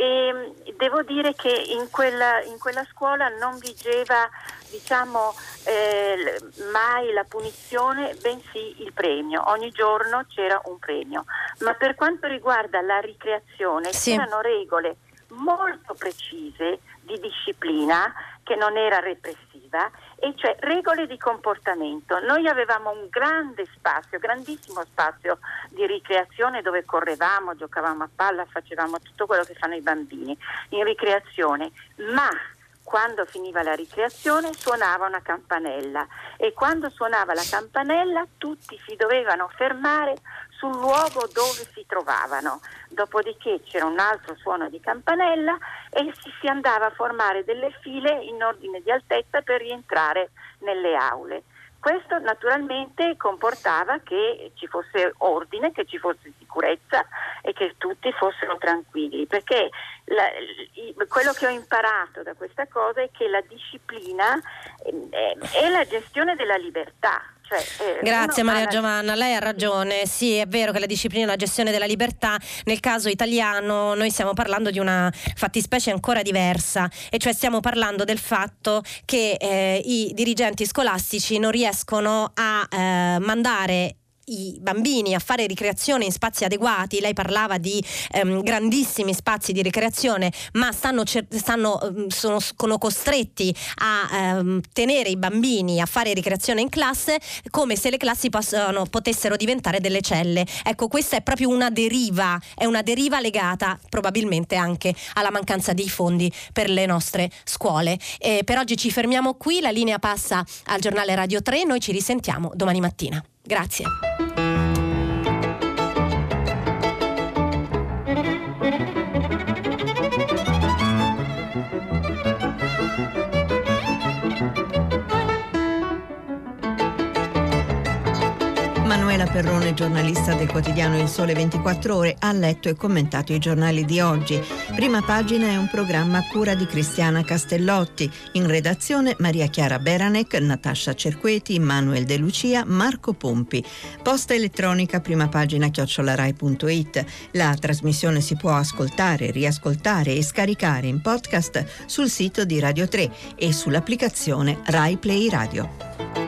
E devo dire che in quella, in quella scuola non vigeva diciamo, eh, mai la punizione, bensì il premio. Ogni giorno c'era un premio. Ma per quanto riguarda la ricreazione, sì. c'erano regole molto precise di disciplina che non era repressiva e cioè regole di comportamento. Noi avevamo un grande spazio, grandissimo spazio di ricreazione dove correvamo, giocavamo a palla, facevamo tutto quello che fanno i bambini in ricreazione, ma quando finiva la ricreazione suonava una campanella e quando suonava la campanella tutti si dovevano fermare sul luogo dove si trovavano. Dopodiché c'era un altro suono di campanella e si, si andava a formare delle file in ordine di altezza per rientrare nelle aule. Questo naturalmente comportava che ci fosse ordine, che ci fosse sicurezza e che tutti fossero tranquilli, perché la, quello che ho imparato da questa cosa è che la disciplina è, è la gestione della libertà, cioè, eh, Grazie Maria la... Giovanna, lei ha ragione, sì è vero che la disciplina e la gestione della libertà. Nel caso italiano noi stiamo parlando di una fattispecie ancora diversa e cioè stiamo parlando del fatto che eh, i dirigenti scolastici non riescono a eh, mandare i bambini a fare ricreazione in spazi adeguati, lei parlava di ehm, grandissimi spazi di ricreazione, ma stanno, stanno, ehm, sono, sono, costretti a ehm, tenere i bambini a fare ricreazione in classe come se le classi possano, potessero diventare delle celle. Ecco, questa è proprio una deriva, è una deriva legata probabilmente anche alla mancanza di fondi per le nostre scuole. E per oggi ci fermiamo qui, la linea passa al giornale Radio 3, noi ci risentiamo domani mattina. Grazie. Manuela Perrone, giornalista del quotidiano Il Sole 24 Ore, ha letto e commentato i giornali di oggi. Prima pagina è un programma a cura di Cristiana Castellotti. In redazione Maria Chiara Beranec, Natascia Cerqueti, Manuel De Lucia, Marco Pompi. Posta elettronica prima pagina chiocciolarai.it. La trasmissione si può ascoltare, riascoltare e scaricare in podcast sul sito di Radio 3 e sull'applicazione Rai Play Radio.